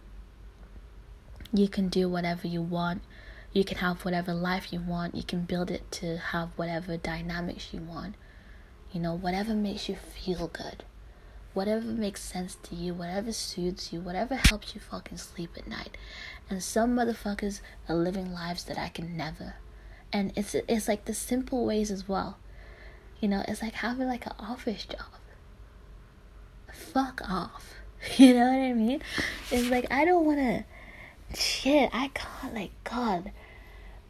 you can do whatever you want. You can have whatever life you want. You can build it to have whatever dynamics you want. You know, whatever makes you feel good. Whatever makes sense to you, whatever suits you, whatever helps you fucking sleep at night. And some motherfuckers are living lives that I can never. And it's it's like the simple ways as well. You know, it's like having like an office job. Fuck off. You know what I mean? It's like I don't wanna shit, I can't like God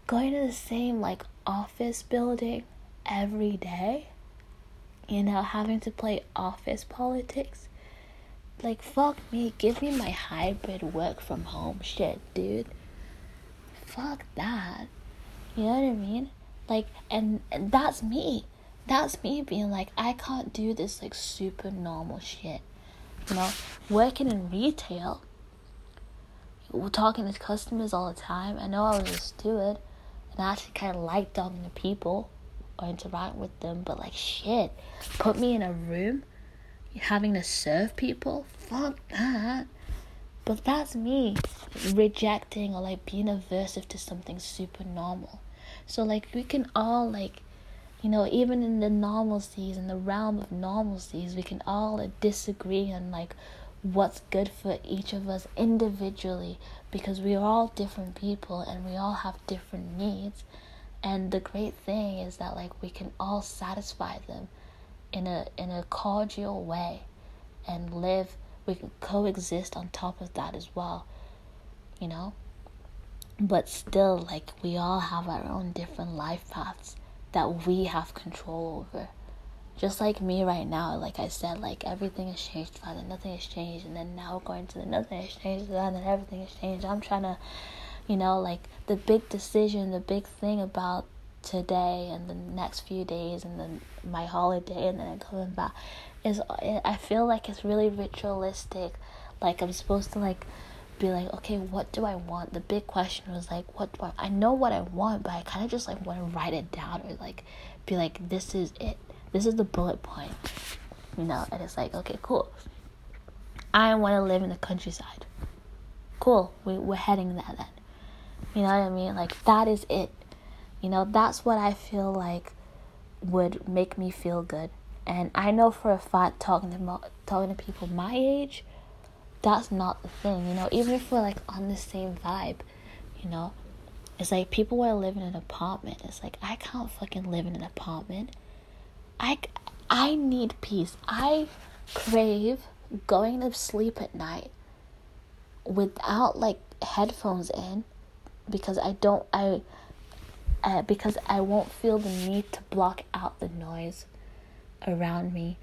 going to the same like office building every day. You know, having to play office politics like, fuck me. Give me my hybrid work from home shit, dude. Fuck that. You know what I mean? Like, and, and that's me. That's me being like, I can't do this, like, super normal shit. You know, working in retail, we're talking to customers all the time. I know I was a steward, and I actually kind of like talking to people or interacting with them, but like, shit, put me in a room having to serve people, fuck that. But that's me rejecting or like being aversive to something super normal. So like we can all like you know, even in the normalcies, in the realm of normalcies, we can all disagree on like what's good for each of us individually because we are all different people and we all have different needs. And the great thing is that like we can all satisfy them in a in a cordial way and live we can coexist on top of that as well you know? But still like we all have our own different life paths that we have control over. Just like me right now like i said like everything has changed father nothing has changed and then now going to the nothing has changed and then everything has changed. I'm trying to you know like the big decision the big thing about today and the next few days and then my holiday and then i coming back is I feel like it's really ritualistic. Like I'm supposed to like be like, okay, what do I want? The big question was like, what do I, I know what I want, but I kind of just like want to write it down or like be like, this is it. This is the bullet point, you know. And it's like, okay, cool. I want to live in the countryside. Cool. We we're heading there then. You know what I mean? Like that is it. You know, that's what I feel like would make me feel good. And I know for a fact talking to talking to people my age, that's not the thing. You know, even if we're like on the same vibe, you know, it's like people want to live in an apartment. It's like I can't fucking live in an apartment. I I need peace. I crave going to sleep at night without like headphones in because I don't I uh, because I won't feel the need to block out the noise around me.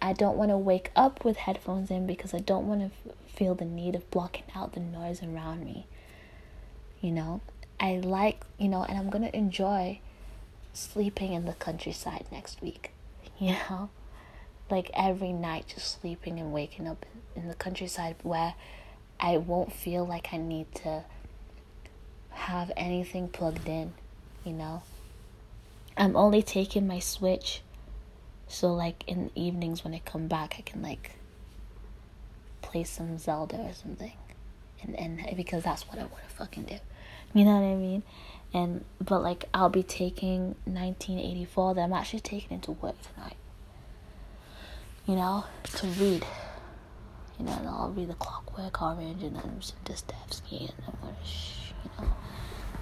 I don't want to wake up with headphones in because I don't want to f- feel the need of blocking out the noise around me. You know, I like, you know, and I'm going to enjoy sleeping in the countryside next week. You know, like every night just sleeping and waking up in the countryside where I won't feel like I need to have anything plugged in, you know. I'm only taking my switch so like in the evenings when I come back I can like play some Zelda or something. And and because that's what I want to fucking do. You know what I mean? And but like I'll be taking 1984 that I'm actually taking into work tonight. You know, to read. You know, and I'll read the Clockwork Orange and then some Dostoevsky and I'm gonna, you know.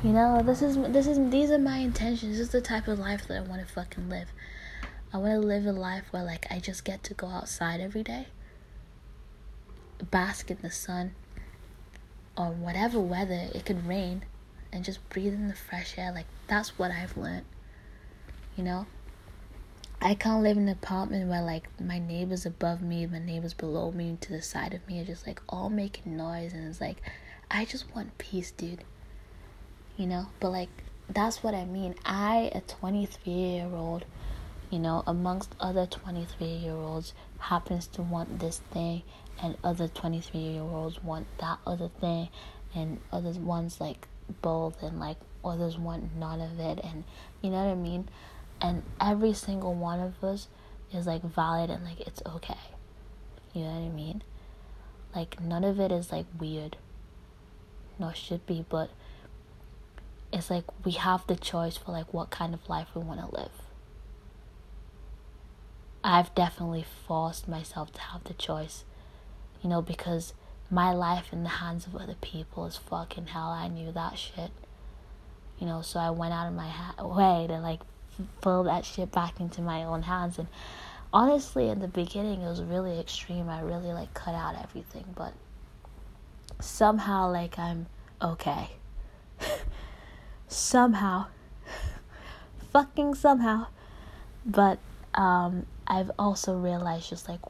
You know, this is this is these are my intentions. This is the type of life that I want to fucking live. I want to live a life where like I just get to go outside every day, bask in the sun, or whatever weather. It could rain, and just breathe in the fresh air. Like that's what I've learned. You know. I can't live in an apartment where like my neighbors above me, my neighbors below me, to the side of me are just like all making noise, and it's like, I just want peace, dude you know but like that's what i mean. I a 23 year old you know amongst other 23 year olds happens to want this thing and other 23 year olds want that other thing and others ones like both and like others want none of it and you know what i mean? And every single one of us is like valid and like it's okay. You know what i mean? Like none of it is like weird. Nor should be but it's like we have the choice for like what kind of life we want to live. I've definitely forced myself to have the choice, you know, because my life in the hands of other people is fucking hell. I knew that shit, you know, so I went out of my ha- way to like pull that shit back into my own hands. And honestly, in the beginning, it was really extreme. I really like cut out everything, but somehow, like, I'm okay. Somehow fucking somehow. But um i've also realized just like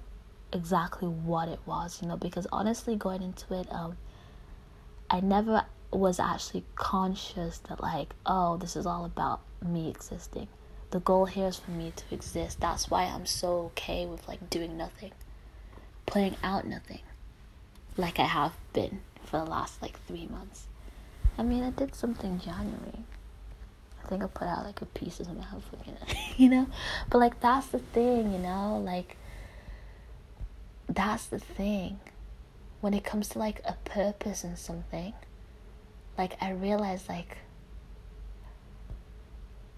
exactly what it was you know because honestly going into it um i never was actually conscious that like oh this is all about me existing. The goal here is for me to exist. That's why i'm so okay with like doing nothing playing out nothing like i have been for the last like three months I mean, I did something January. I think I put out like a piece of something. You know. But like that's the thing, you know. Like that's the thing. When it comes to like a purpose in something, like I realize like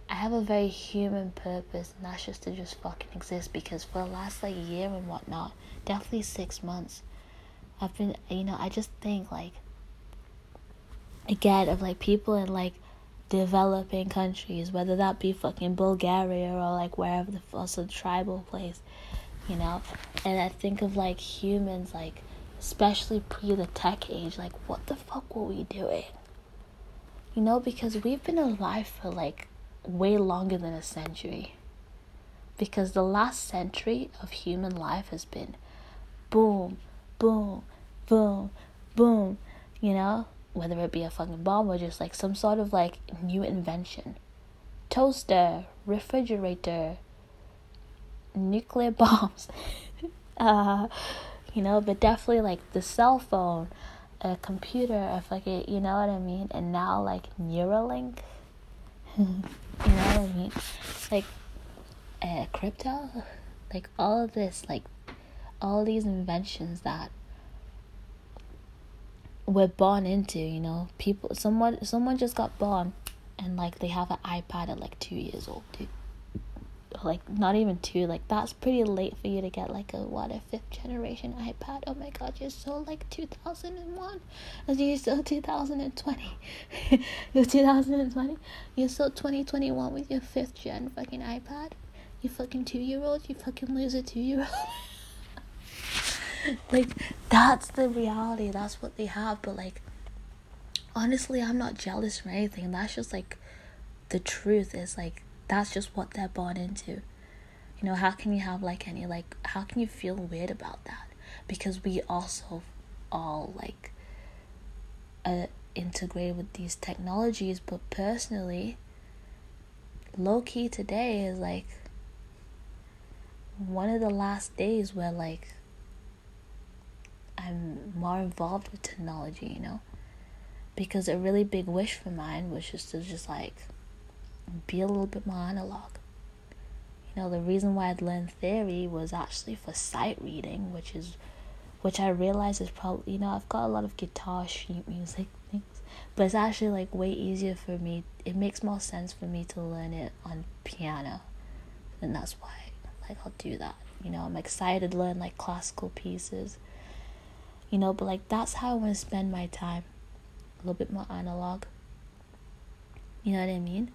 I have a very human purpose, and that's just to just fucking exist. Because for the last like year and whatnot, definitely six months, I've been, you know, I just think like again of like people in like developing countries, whether that be fucking Bulgaria or like wherever the also tribal place, you know. And I think of like humans, like especially pre the tech age, like what the fuck were we doing? You know, because we've been alive for like way longer than a century. Because the last century of human life has been boom, boom, boom, boom, you know? Whether it be a fucking bomb or just like some sort of like new invention. Toaster, refrigerator, nuclear bombs. uh, you know, but definitely like the cell phone, a computer, a fucking, you know what I mean? And now like Neuralink. you know what I mean? Like uh, crypto, like all of this, like all these inventions that we're born into you know. People someone someone just got born and like they have an ipad at like two years old dude. Like not even two like that's pretty late for you to get like a what a fifth generation ipad? Oh my god you're so like 2001 you're so 2020 you're 2020 you're so 2021 with your fifth gen fucking ipad? You fucking two year old you fucking loser two year old like that's the reality. That's what they have. But like honestly, I'm not jealous or anything. That's just like the truth is like that's just what they're born into. You know, how can you have like any like how can you feel weird about that? Because we also all like uh, integrate with these technologies, but personally, low key today is like one of the last days where like I'm more involved with technology, you know? Because a really big wish for mine was just to just like be a little bit more analog. You know, the reason why I'd learned theory was actually for sight reading, which is which I realize is probably you know, I've got a lot of guitar sheet music things. But it's actually like way easier for me it makes more sense for me to learn it on piano. And that's why like I'll do that. You know, I'm excited to learn like classical pieces. You know, but like that's how I want to spend my time. A little bit more analog. You know what I mean?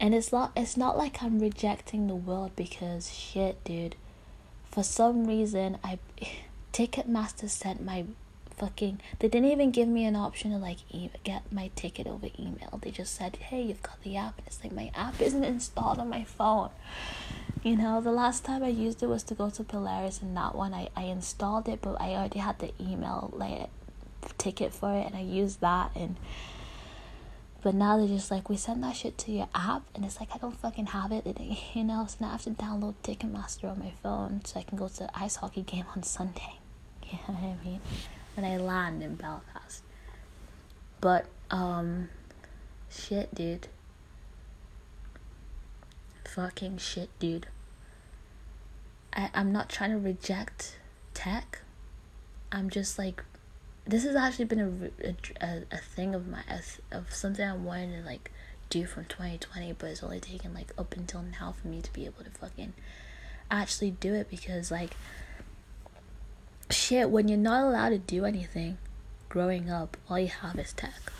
And it's not it's not like I'm rejecting the world because shit, dude. For some reason I Ticketmaster sent my fucking they didn't even give me an option to like e- get my ticket over email. They just said, "Hey, you've got the app." And it's like my app isn't installed on my phone. You know, the last time I used it was to go to Polaris, and that one I, I installed it, but I already had the email like ticket for it, and I used that. And but now they're just like, we send that shit to your app, and it's like I don't fucking have it, you know. So now I have to download Ticketmaster on my phone so I can go to the ice hockey game on Sunday. You know what I mean? When I land in Belfast. But um, shit, dude fucking shit, dude. I, I'm not trying to reject tech. I'm just like, this has actually been a, a, a thing of my of something I wanted to like do from 2020, but it's only taken like up until now for me to be able to fucking actually do it because like shit when you're not allowed to do anything growing up all you have is tech.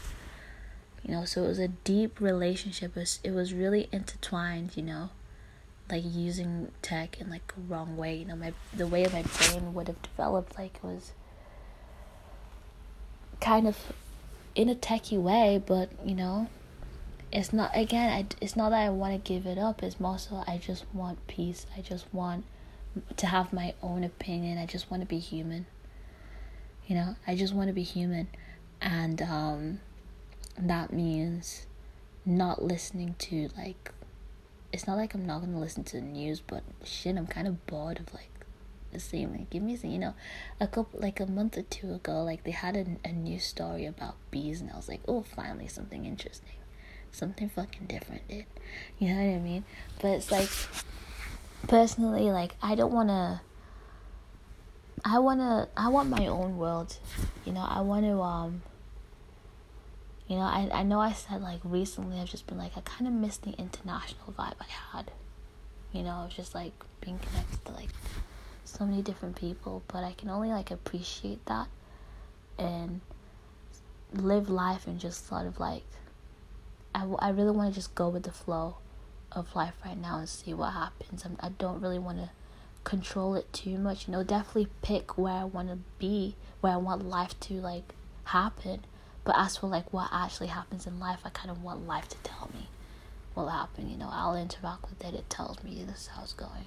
You know so it was a deep relationship. It was, it was really intertwined you know like using tech in like a wrong way. You know my the way my brain would have developed like was kind of in a techie way but you know it's not again I, it's not that i want to give it up. It's more so i just want peace. I just want to have my own opinion i just want to be human you know i just want to be human and um that means not listening to like it's not like I'm not gonna listen to the news, but shit, I'm kind of bored of like the same. Like, give me some, you know, a couple like a month or two ago, like they had a, a new story about bees, and I was like, oh, finally something interesting, something fucking different, dude. You know what I mean? But it's like, personally, like I don't wanna. I wanna. I want my own world. You know, I want to um you know, I, I know I said like recently I've just been like I kind of miss the international vibe I had. You know, of just like being connected to like so many different people, but I can only like appreciate that and live life and just sort of like I, I really want to just go with the flow of life right now and see what happens. I'm, I don't really want to control it too much. You know, definitely pick where I want to be, where I want life to like happen. But as for like what actually happens in life, I kind of want life to tell me what will happen. You know, I'll interact with it. It tells me this is how it's going.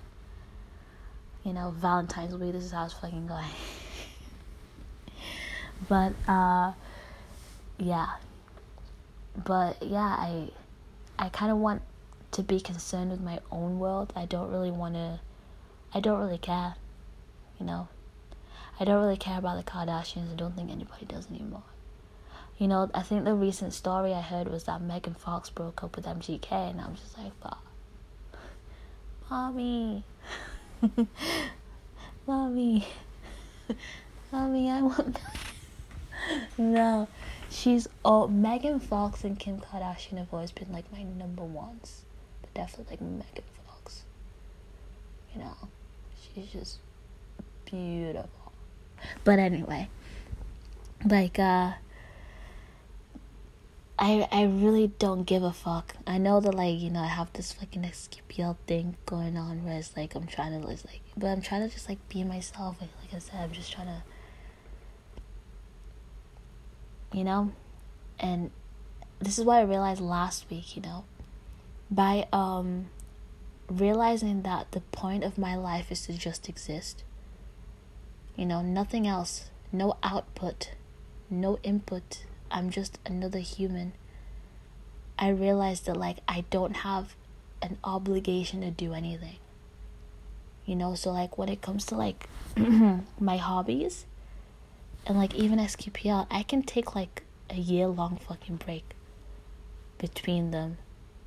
You know, Valentine's Week, this is how it's fucking going. but uh, yeah. But yeah, I I kind of want to be concerned with my own world. I don't really want to. I don't really care. You know, I don't really care about the Kardashians. I don't think anybody does anymore. You know, I think the recent story I heard was that Megan Fox broke up with MGK, and I'm just like, fuck. Mommy. Mommy. Mommy, I want. no. She's. Oh, Megan Fox and Kim Kardashian have always been like my number ones. Definitely like Megan Fox. You know, she's just beautiful. But anyway, like, uh, I I really don't give a fuck. I know that like you know I have this fucking SQPL thing going on where it's like I'm trying to like, but I'm trying to just like be myself. Like, like I said, I'm just trying to, you know, and this is what I realized last week. You know, by um realizing that the point of my life is to just exist. You know, nothing else, no output, no input I'm just another human. I realized that like I don't have an obligation to do anything. You know, so like when it comes to like my hobbies and like even SQPL, I can take like a year long fucking break between them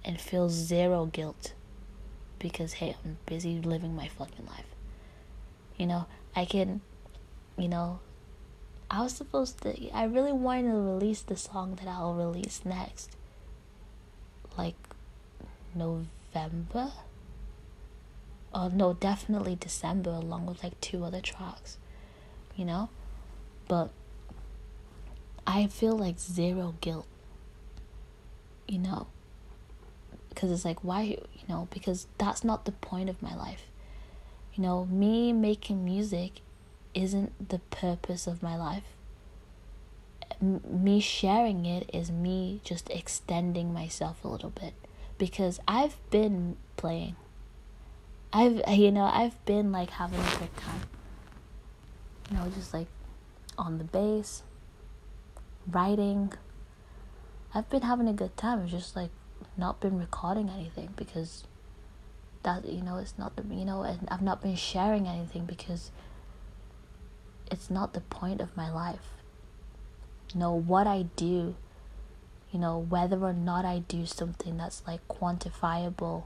and feel zero guilt because hey, I'm busy living my fucking life. You know, I can, you know, I was supposed to. I really wanted to release the song that I'll release next. Like November? Oh, no, definitely December, along with like two other tracks. You know? But I feel like zero guilt. You know? Because it's like, why, you know, because that's not the point of my life. You know, me making music isn't the purpose of my life. M- me sharing it is me just extending myself a little bit because I've been playing. I've you know, I've been like having a good time. You know, just like on the bass, writing. I've been having a good time. Just like not been recording anything because that you know it's not the you know and I've not been sharing anything because it's not the point of my life. You know, what I do, you know, whether or not I do something that's like quantifiable,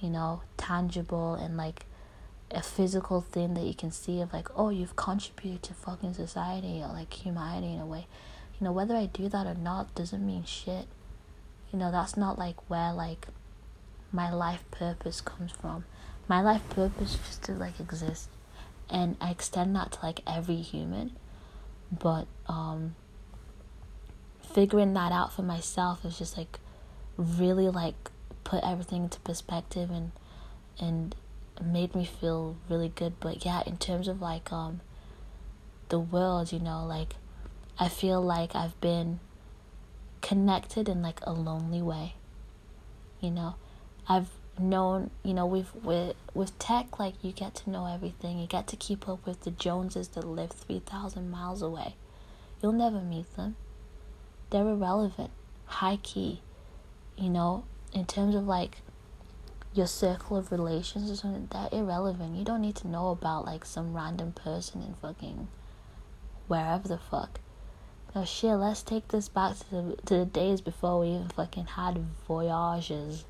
you know, tangible and like a physical thing that you can see of like, oh, you've contributed to fucking society or like humanity in a way. You know, whether I do that or not doesn't mean shit. You know, that's not like where like my life purpose comes from. My life purpose is just to like exist and I extend that to like every human. But um figuring that out for myself is just like really like put everything into perspective and and made me feel really good. But yeah, in terms of like um the world, you know, like I feel like I've been connected in like a lonely way. You know, I've known you know with with with tech like you get to know everything. You get to keep up with the joneses that live 3000 miles away. You'll never meet them. They're irrelevant high key you know? In terms of like your circle of relations or something that irrelevant. You don't need to know about like some random person in fucking wherever the fuck no shit let's take this back to the to the days before we even fucking had voyages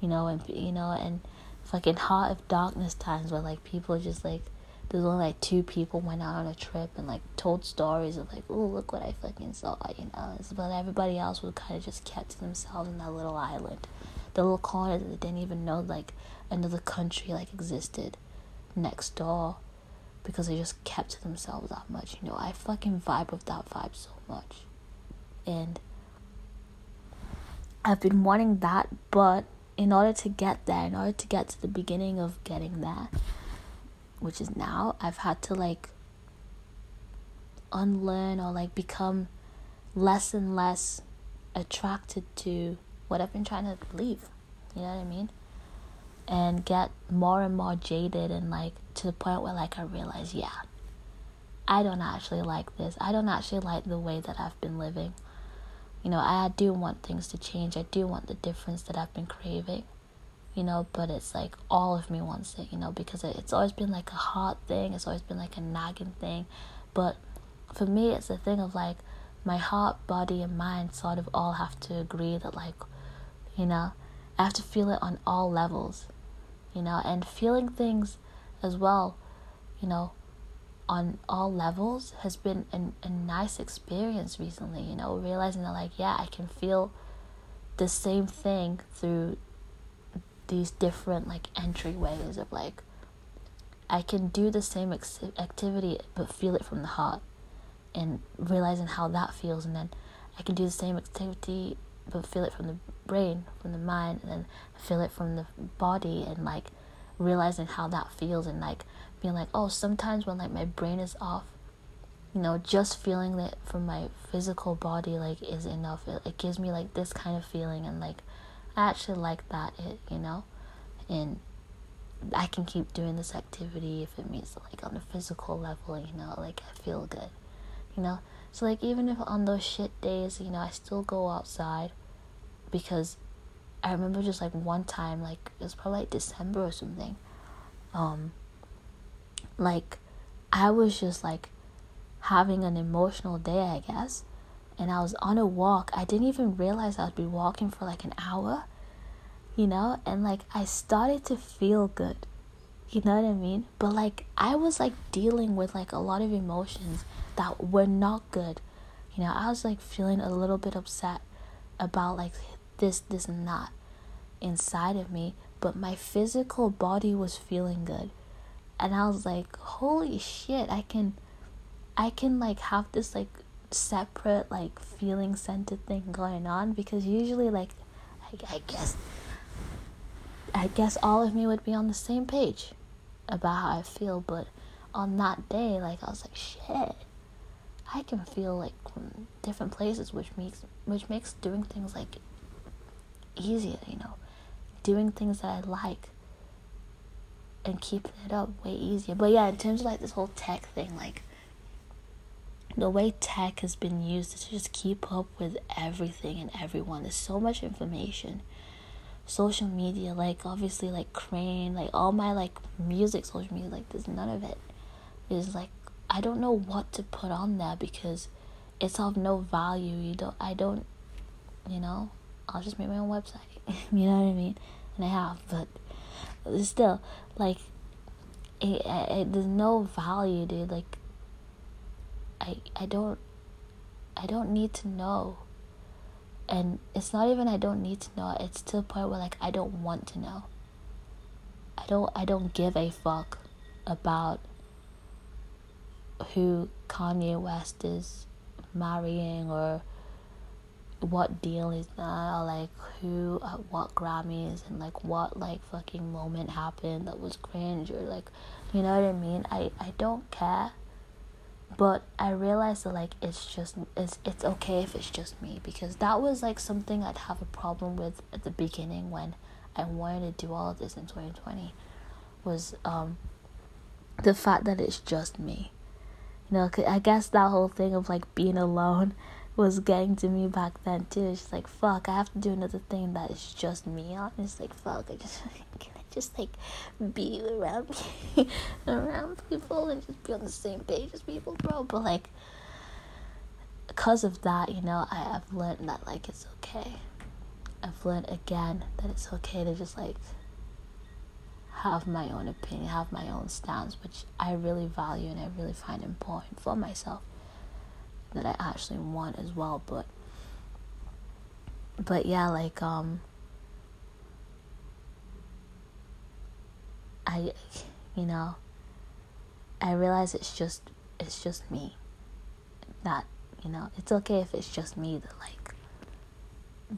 you know, and you know, and fucking heart of darkness times where like people just like there's only like two people went out on a trip and like told stories of like, oh look what I fucking saw, you know. But everybody else was kind of just kept to themselves in that little island, the little corner that they didn't even know like another country like existed next door, because they just kept to themselves that much. You know, I fucking vibe with that vibe so much, and I've been wanting that, but in order to get there, in order to get to the beginning of getting there, which is now, I've had to like unlearn or like become less and less attracted to what I've been trying to believe. You know what I mean? And get more and more jaded and like to the point where like I realize, yeah, I don't actually like this. I don't actually like the way that I've been living you know, I do want things to change. I do want the difference that I've been craving, you know, but it's like all of me wants it, you know, because it's always been like a hard thing. It's always been like a nagging thing. But for me, it's a thing of like my heart, body, and mind sort of all have to agree that, like, you know, I have to feel it on all levels, you know, and feeling things as well, you know, on all levels has been an, a nice experience recently, you know, realizing that, like, yeah, I can feel the same thing through these different, like, entryways of, like, I can do the same ex- activity but feel it from the heart and realizing how that feels, and then I can do the same activity but feel it from the brain, from the mind, and then feel it from the body, and like realizing how that feels, and like being like, oh, sometimes when like my brain is off, you know, just feeling it from my physical body like is enough. It, it gives me like this kind of feeling, and like I actually like that, it you know, and I can keep doing this activity if it means like on a physical level, you know, like I feel good, you know. So like even if on those shit days, you know, I still go outside because I remember just like one time, like it was probably like December or something. Um like I was just like having an emotional day, I guess. And I was on a walk. I didn't even realize I'd be walking for like an hour. You know, and like I started to feel good. You know what I mean? But like I was like dealing with like a lot of emotions that were not good. You know, I was like feeling a little bit upset about like this, this, and that inside of me, but my physical body was feeling good. And I was like, holy shit, I can, I can like have this like separate like feeling centered thing going on because usually like, I, I guess, I guess all of me would be on the same page about how I feel, but on that day, like I was like, shit, I can feel like different places, which makes which makes doing things like easier, you know, doing things that I like and keeping it up way easier. But yeah, in terms of like this whole tech thing, like the way tech has been used to just keep up with everything and everyone. There's so much information. Social media, like obviously like Crane, like all my like music social media, like there's none of it. Is like I don't know what to put on there because it's of no value. You don't I don't you know, I'll just make my own website. you know what I mean? And I have, but still, like, it, it, there's no value, dude. Like, I I don't I don't need to know. And it's not even I don't need to know. It's to the point where like I don't want to know. I don't I don't give a fuck about who Kanye West is marrying or what deal is that or like who at what Grammys and like what like fucking moment happened that was cringe or like you know what I mean? I, I don't care. But I realized that like it's just it's it's okay if it's just me because that was like something I'd have a problem with at the beginning when I wanted to do all of this in 2020 was um the fact that it's just me. You know, I guess that whole thing of like being alone was getting to me back then too. It's like fuck, I have to do another thing that is just me on. It's like fuck, I just can I just like be around around people and just be on the same page as people, bro. But like because of that, you know, I have learned that like it's okay. I've learned again that it's okay to just like have my own opinion, have my own stance, which I really value and I really find important for myself that I actually want as well. But but yeah, like um I you know I realize it's just it's just me. That, you know, it's okay if it's just me that like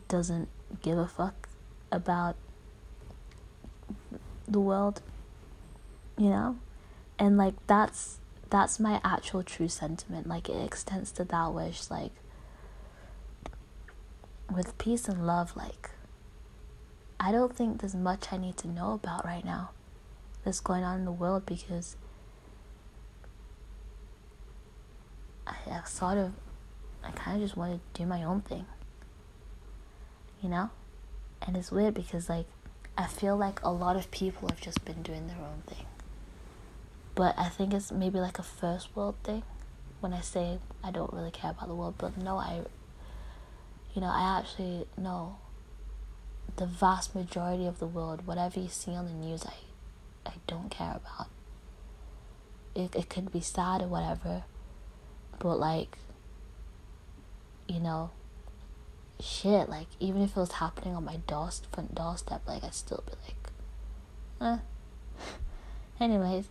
doesn't give a fuck about the world. You know? And like that's that's my actual true sentiment. Like it extends to that wish, like with peace and love, like I don't think there's much I need to know about right now that's going on in the world because I, I sort of I kind of just want to do my own thing. You know? And it's weird because like I feel like a lot of people have just been doing their own thing but I think it's maybe like a first world thing when I say I don't really care about the world. But no, I, you know, I actually know the vast majority of the world, whatever you see on the news, I, I don't care about. It, it could be sad or whatever, but like, you know, shit, like, even if it was happening on my door, front doorstep, like, I'd still be like, eh. Anyways,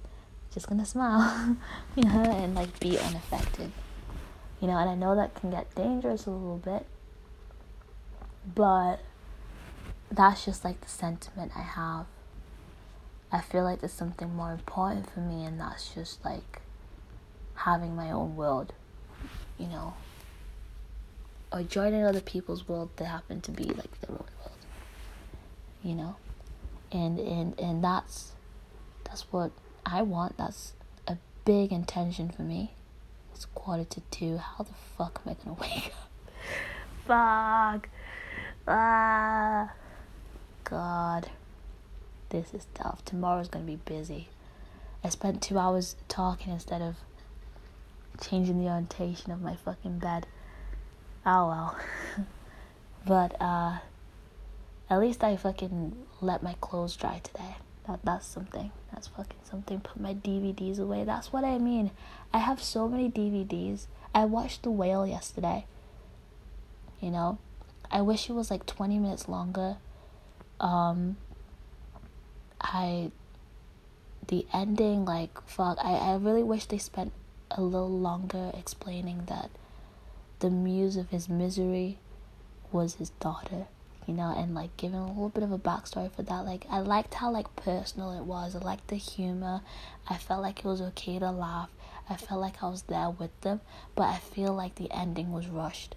just gonna smile, you know, and like be unaffected. You know, and I know that can get dangerous a little bit, but that's just like the sentiment I have. I feel like there's something more important for me, and that's just like having my own world, you know, or joining other people's world that happen to be like their own world, you know, and and and that's that's what I want. That's a big intention for me. It's quarter to two. How the fuck am I gonna wake up? Fuck. Ah. God. This is tough. Tomorrow's gonna be busy. I spent two hours talking instead of changing the orientation of my fucking bed. Oh well. but uh at least I fucking let my clothes dry today. That that's something. That's fucking something. Put my DVDs away. That's what I mean. I have so many DVDs. I watched The Whale yesterday. You know, I wish it was like 20 minutes longer. Um I the ending like fuck I, I really wish they spent a little longer explaining that the muse of his misery was his daughter you know and like giving a little bit of a backstory for that. Like i liked how like personal it was. I liked the humor. I felt like it was okay to laugh. I felt like i was there with them but i feel like the ending was rushed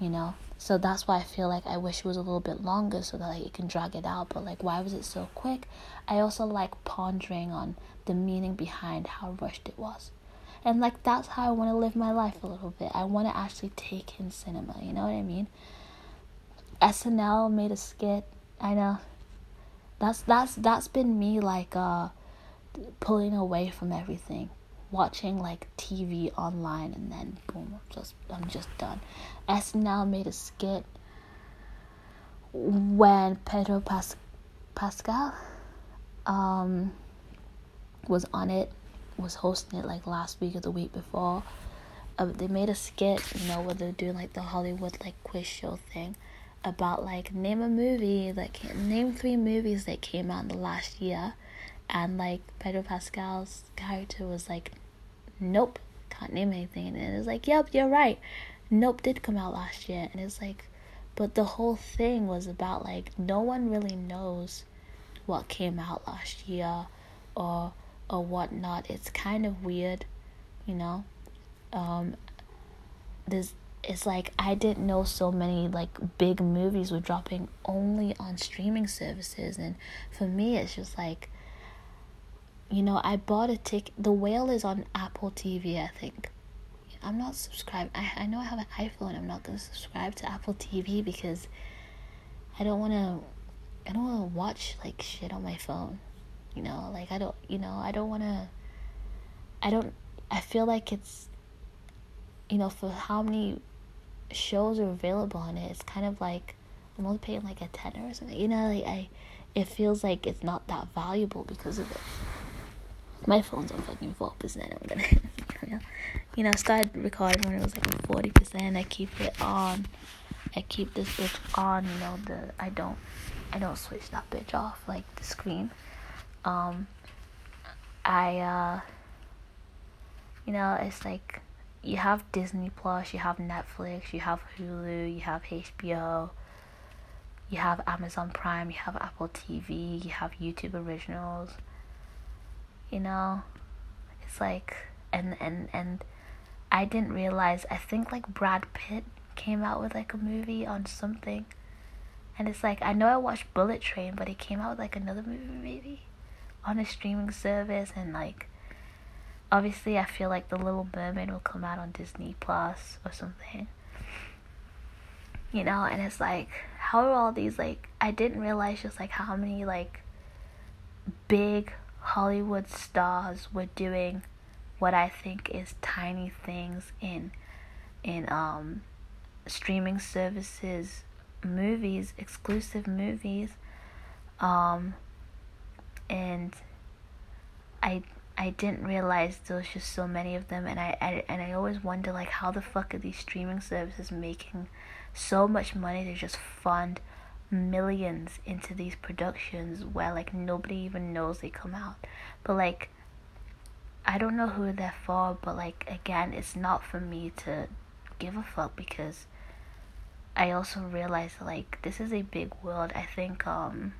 you know? So that's why i feel like i wish it was a little bit longer so that like, it can drag it out. But like why was it so quick? I also like pondering on the meaning behind how rushed it was and like that's how i want to live my life a little bit. I want to actually take in cinema you know what i mean? Snl made a skit i know. That's that's that's been me like uh pulling away from everything. Watching like TV online and then boom, I'm just I'm just done. SNL made a skit when Pedro Pas- Pascal um was on it, was hosting it like last week or the week before. Uh, they made a skit, you know, where they're doing like the Hollywood like quiz show thing about like name a movie like name three movies that came out in the last year and like Pedro Pascal's character was like nope, can't name anything. And it's like, yep, you're right. Nope did come out last year. And it's like, but the whole thing was about like no one really knows what came out last year or or whatnot. It's kind of weird, you know. Um, there's it's like I didn't know so many like big movies were dropping only on streaming services, and for me, it's just like you know, I bought a ticket. The whale is on Apple TV, I think. I'm not subscribed. I I know I have an iPhone. I'm not gonna subscribe to Apple TV because I don't wanna. I don't wanna watch like shit on my phone. You know, like I don't. You know, I don't wanna. I don't. I feel like it's. You know, for how many shows are available on it, it's kind of like I'm only paying like a tenner or something. You know, like I. It feels like it's not that valuable because of it my phone's on fucking four percent. I'm gonna, you know, i started recording when it was like forty percent. I keep it on. I keep this bitch on. You know, the I don't, I don't switch that bitch off like the screen. Um, I uh, you know, it's like you have Disney Plus, you have Netflix, you have Hulu, you have HBO. You have Amazon Prime, you have Apple TV, you have YouTube Originals you know it's like and and and i didn't realize i think like brad pitt came out with like a movie on something and it's like i know i watched bullet train but he came out with like another movie maybe on a streaming service and like obviously i feel like the little mermaid will come out on disney plus or something. You know and it's like how are all these like i didn't realize just like how many like big Hollywood stars were doing what I think is tiny things in in um streaming services movies exclusive movies um and I I didn't realize there was just so many of them and I, I and I always wonder like how the fuck are these streaming services making so much money to just fund millions into these productions where like nobody even knows they come out. But like I don't know who they're for, but like again, it's not for me to give a fuck because I also realize like this is a big world. I think um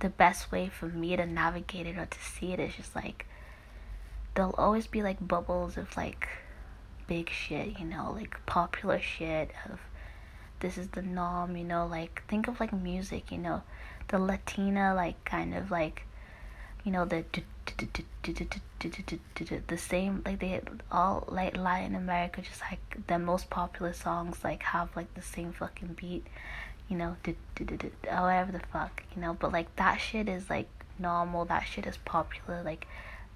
the best way for me to navigate it or to see it is just like there'll always be like bubbles of like big shit, you know, like popular shit of this is the norm, you know, like think of like music, you know, the Latina like kind of like you know the the same like they all like Latin America just like the most popular songs like have like the same fucking beat you know whatever the fuck you know but like that shit is like normal that shit is popular like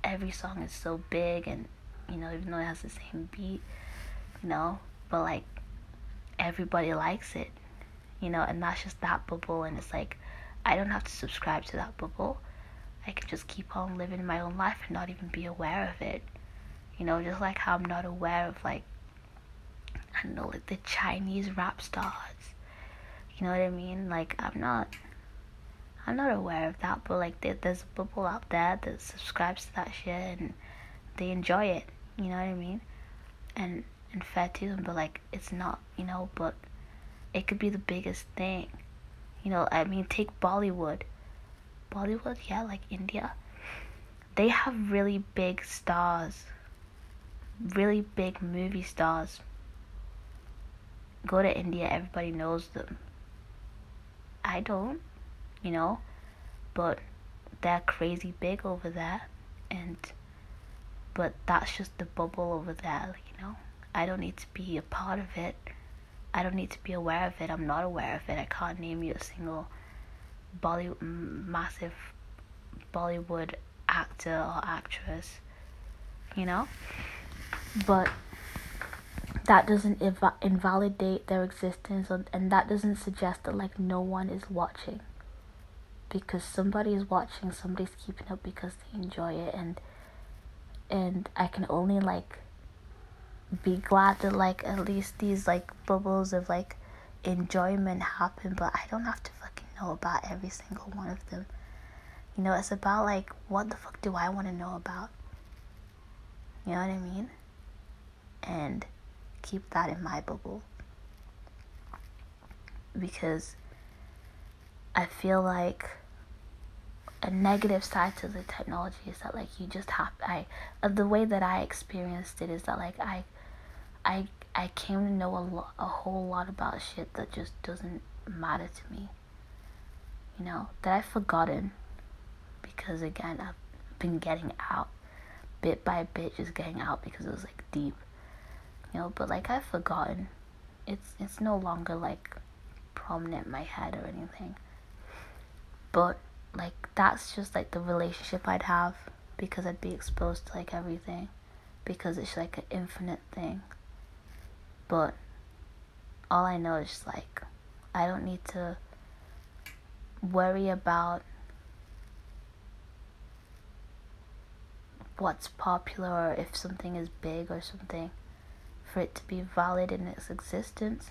every song is so big and you know even though it has the same beat you know but like everybody likes it you know and that's just that bubble and it's like I don't have to subscribe to that bubble I can just keep on living my own life and not even be aware of it. You know, just like how I'm not aware of like I don't know, like the Chinese rap stars. You know what I mean? Like I'm not I'm not aware of that, but like there, there's a bubble out there that subscribes to that shit and they enjoy it. You know what I mean? And and fair to them, but like it's not, you know, but it could be the biggest thing. You know, I mean, take Bollywood. Bollywood, yeah, like India, they have really big stars, really big movie stars. Go to India, everybody knows them. I don't, you know, but they're crazy big over there, and but that's just the bubble over there, you know. I don't need to be a part of it. I don't need to be aware of it. I'm not aware of it. I can't name you a single Bollywood massive Bollywood actor or actress, you know. But that doesn't inv- invalidate their existence, and that doesn't suggest that like no one is watching. Because somebody is watching, somebody's keeping up because they enjoy it, and and I can only like be glad that like at least these like bubbles of like enjoyment happen, but I don't have to fucking know about every single one of them. You know, it's about like, what the fuck do I want to know about? You know what I mean? And keep that in my bubble. Because I feel like a negative side to the technology is that like you just have I uh, the way that I experienced it is that like I I I came to know a lot a whole lot about shit that just doesn't matter to me you know, that I've forgotten because again, I've been getting out bit by bit, just getting out because it was like deep, you know, but like I've forgotten. It's it's no longer like prominent in my head or anything. But like that's just like the relationship I'd have because I'd be exposed to like everything because it's like an infinite thing. But all I know is like I don't need to worry about what's popular or if something is big or something for it to be valid in its existence,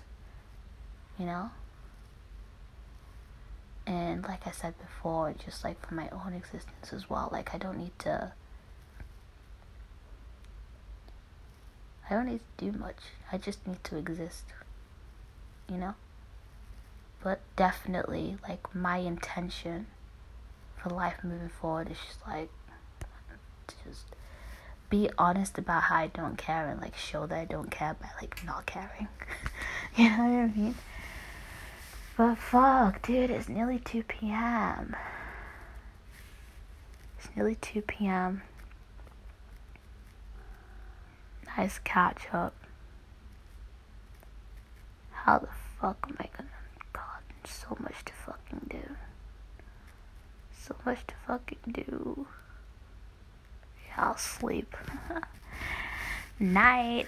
you know? And like I said before, just like for my own existence as well, like I don't need to. I don't need to do much. I just need to exist. You know? but definitely like my intention for life moving forward is just like just be honest about how I don't care and like show that I don't care by like not caring. you know what I mean? But fuck, dude, it's nearly 2 p.m. It's nearly 2 p.m. Nice catch up. How the fuck am I gonna God, so much to fucking do. So much to fucking do. I'll sleep. Night.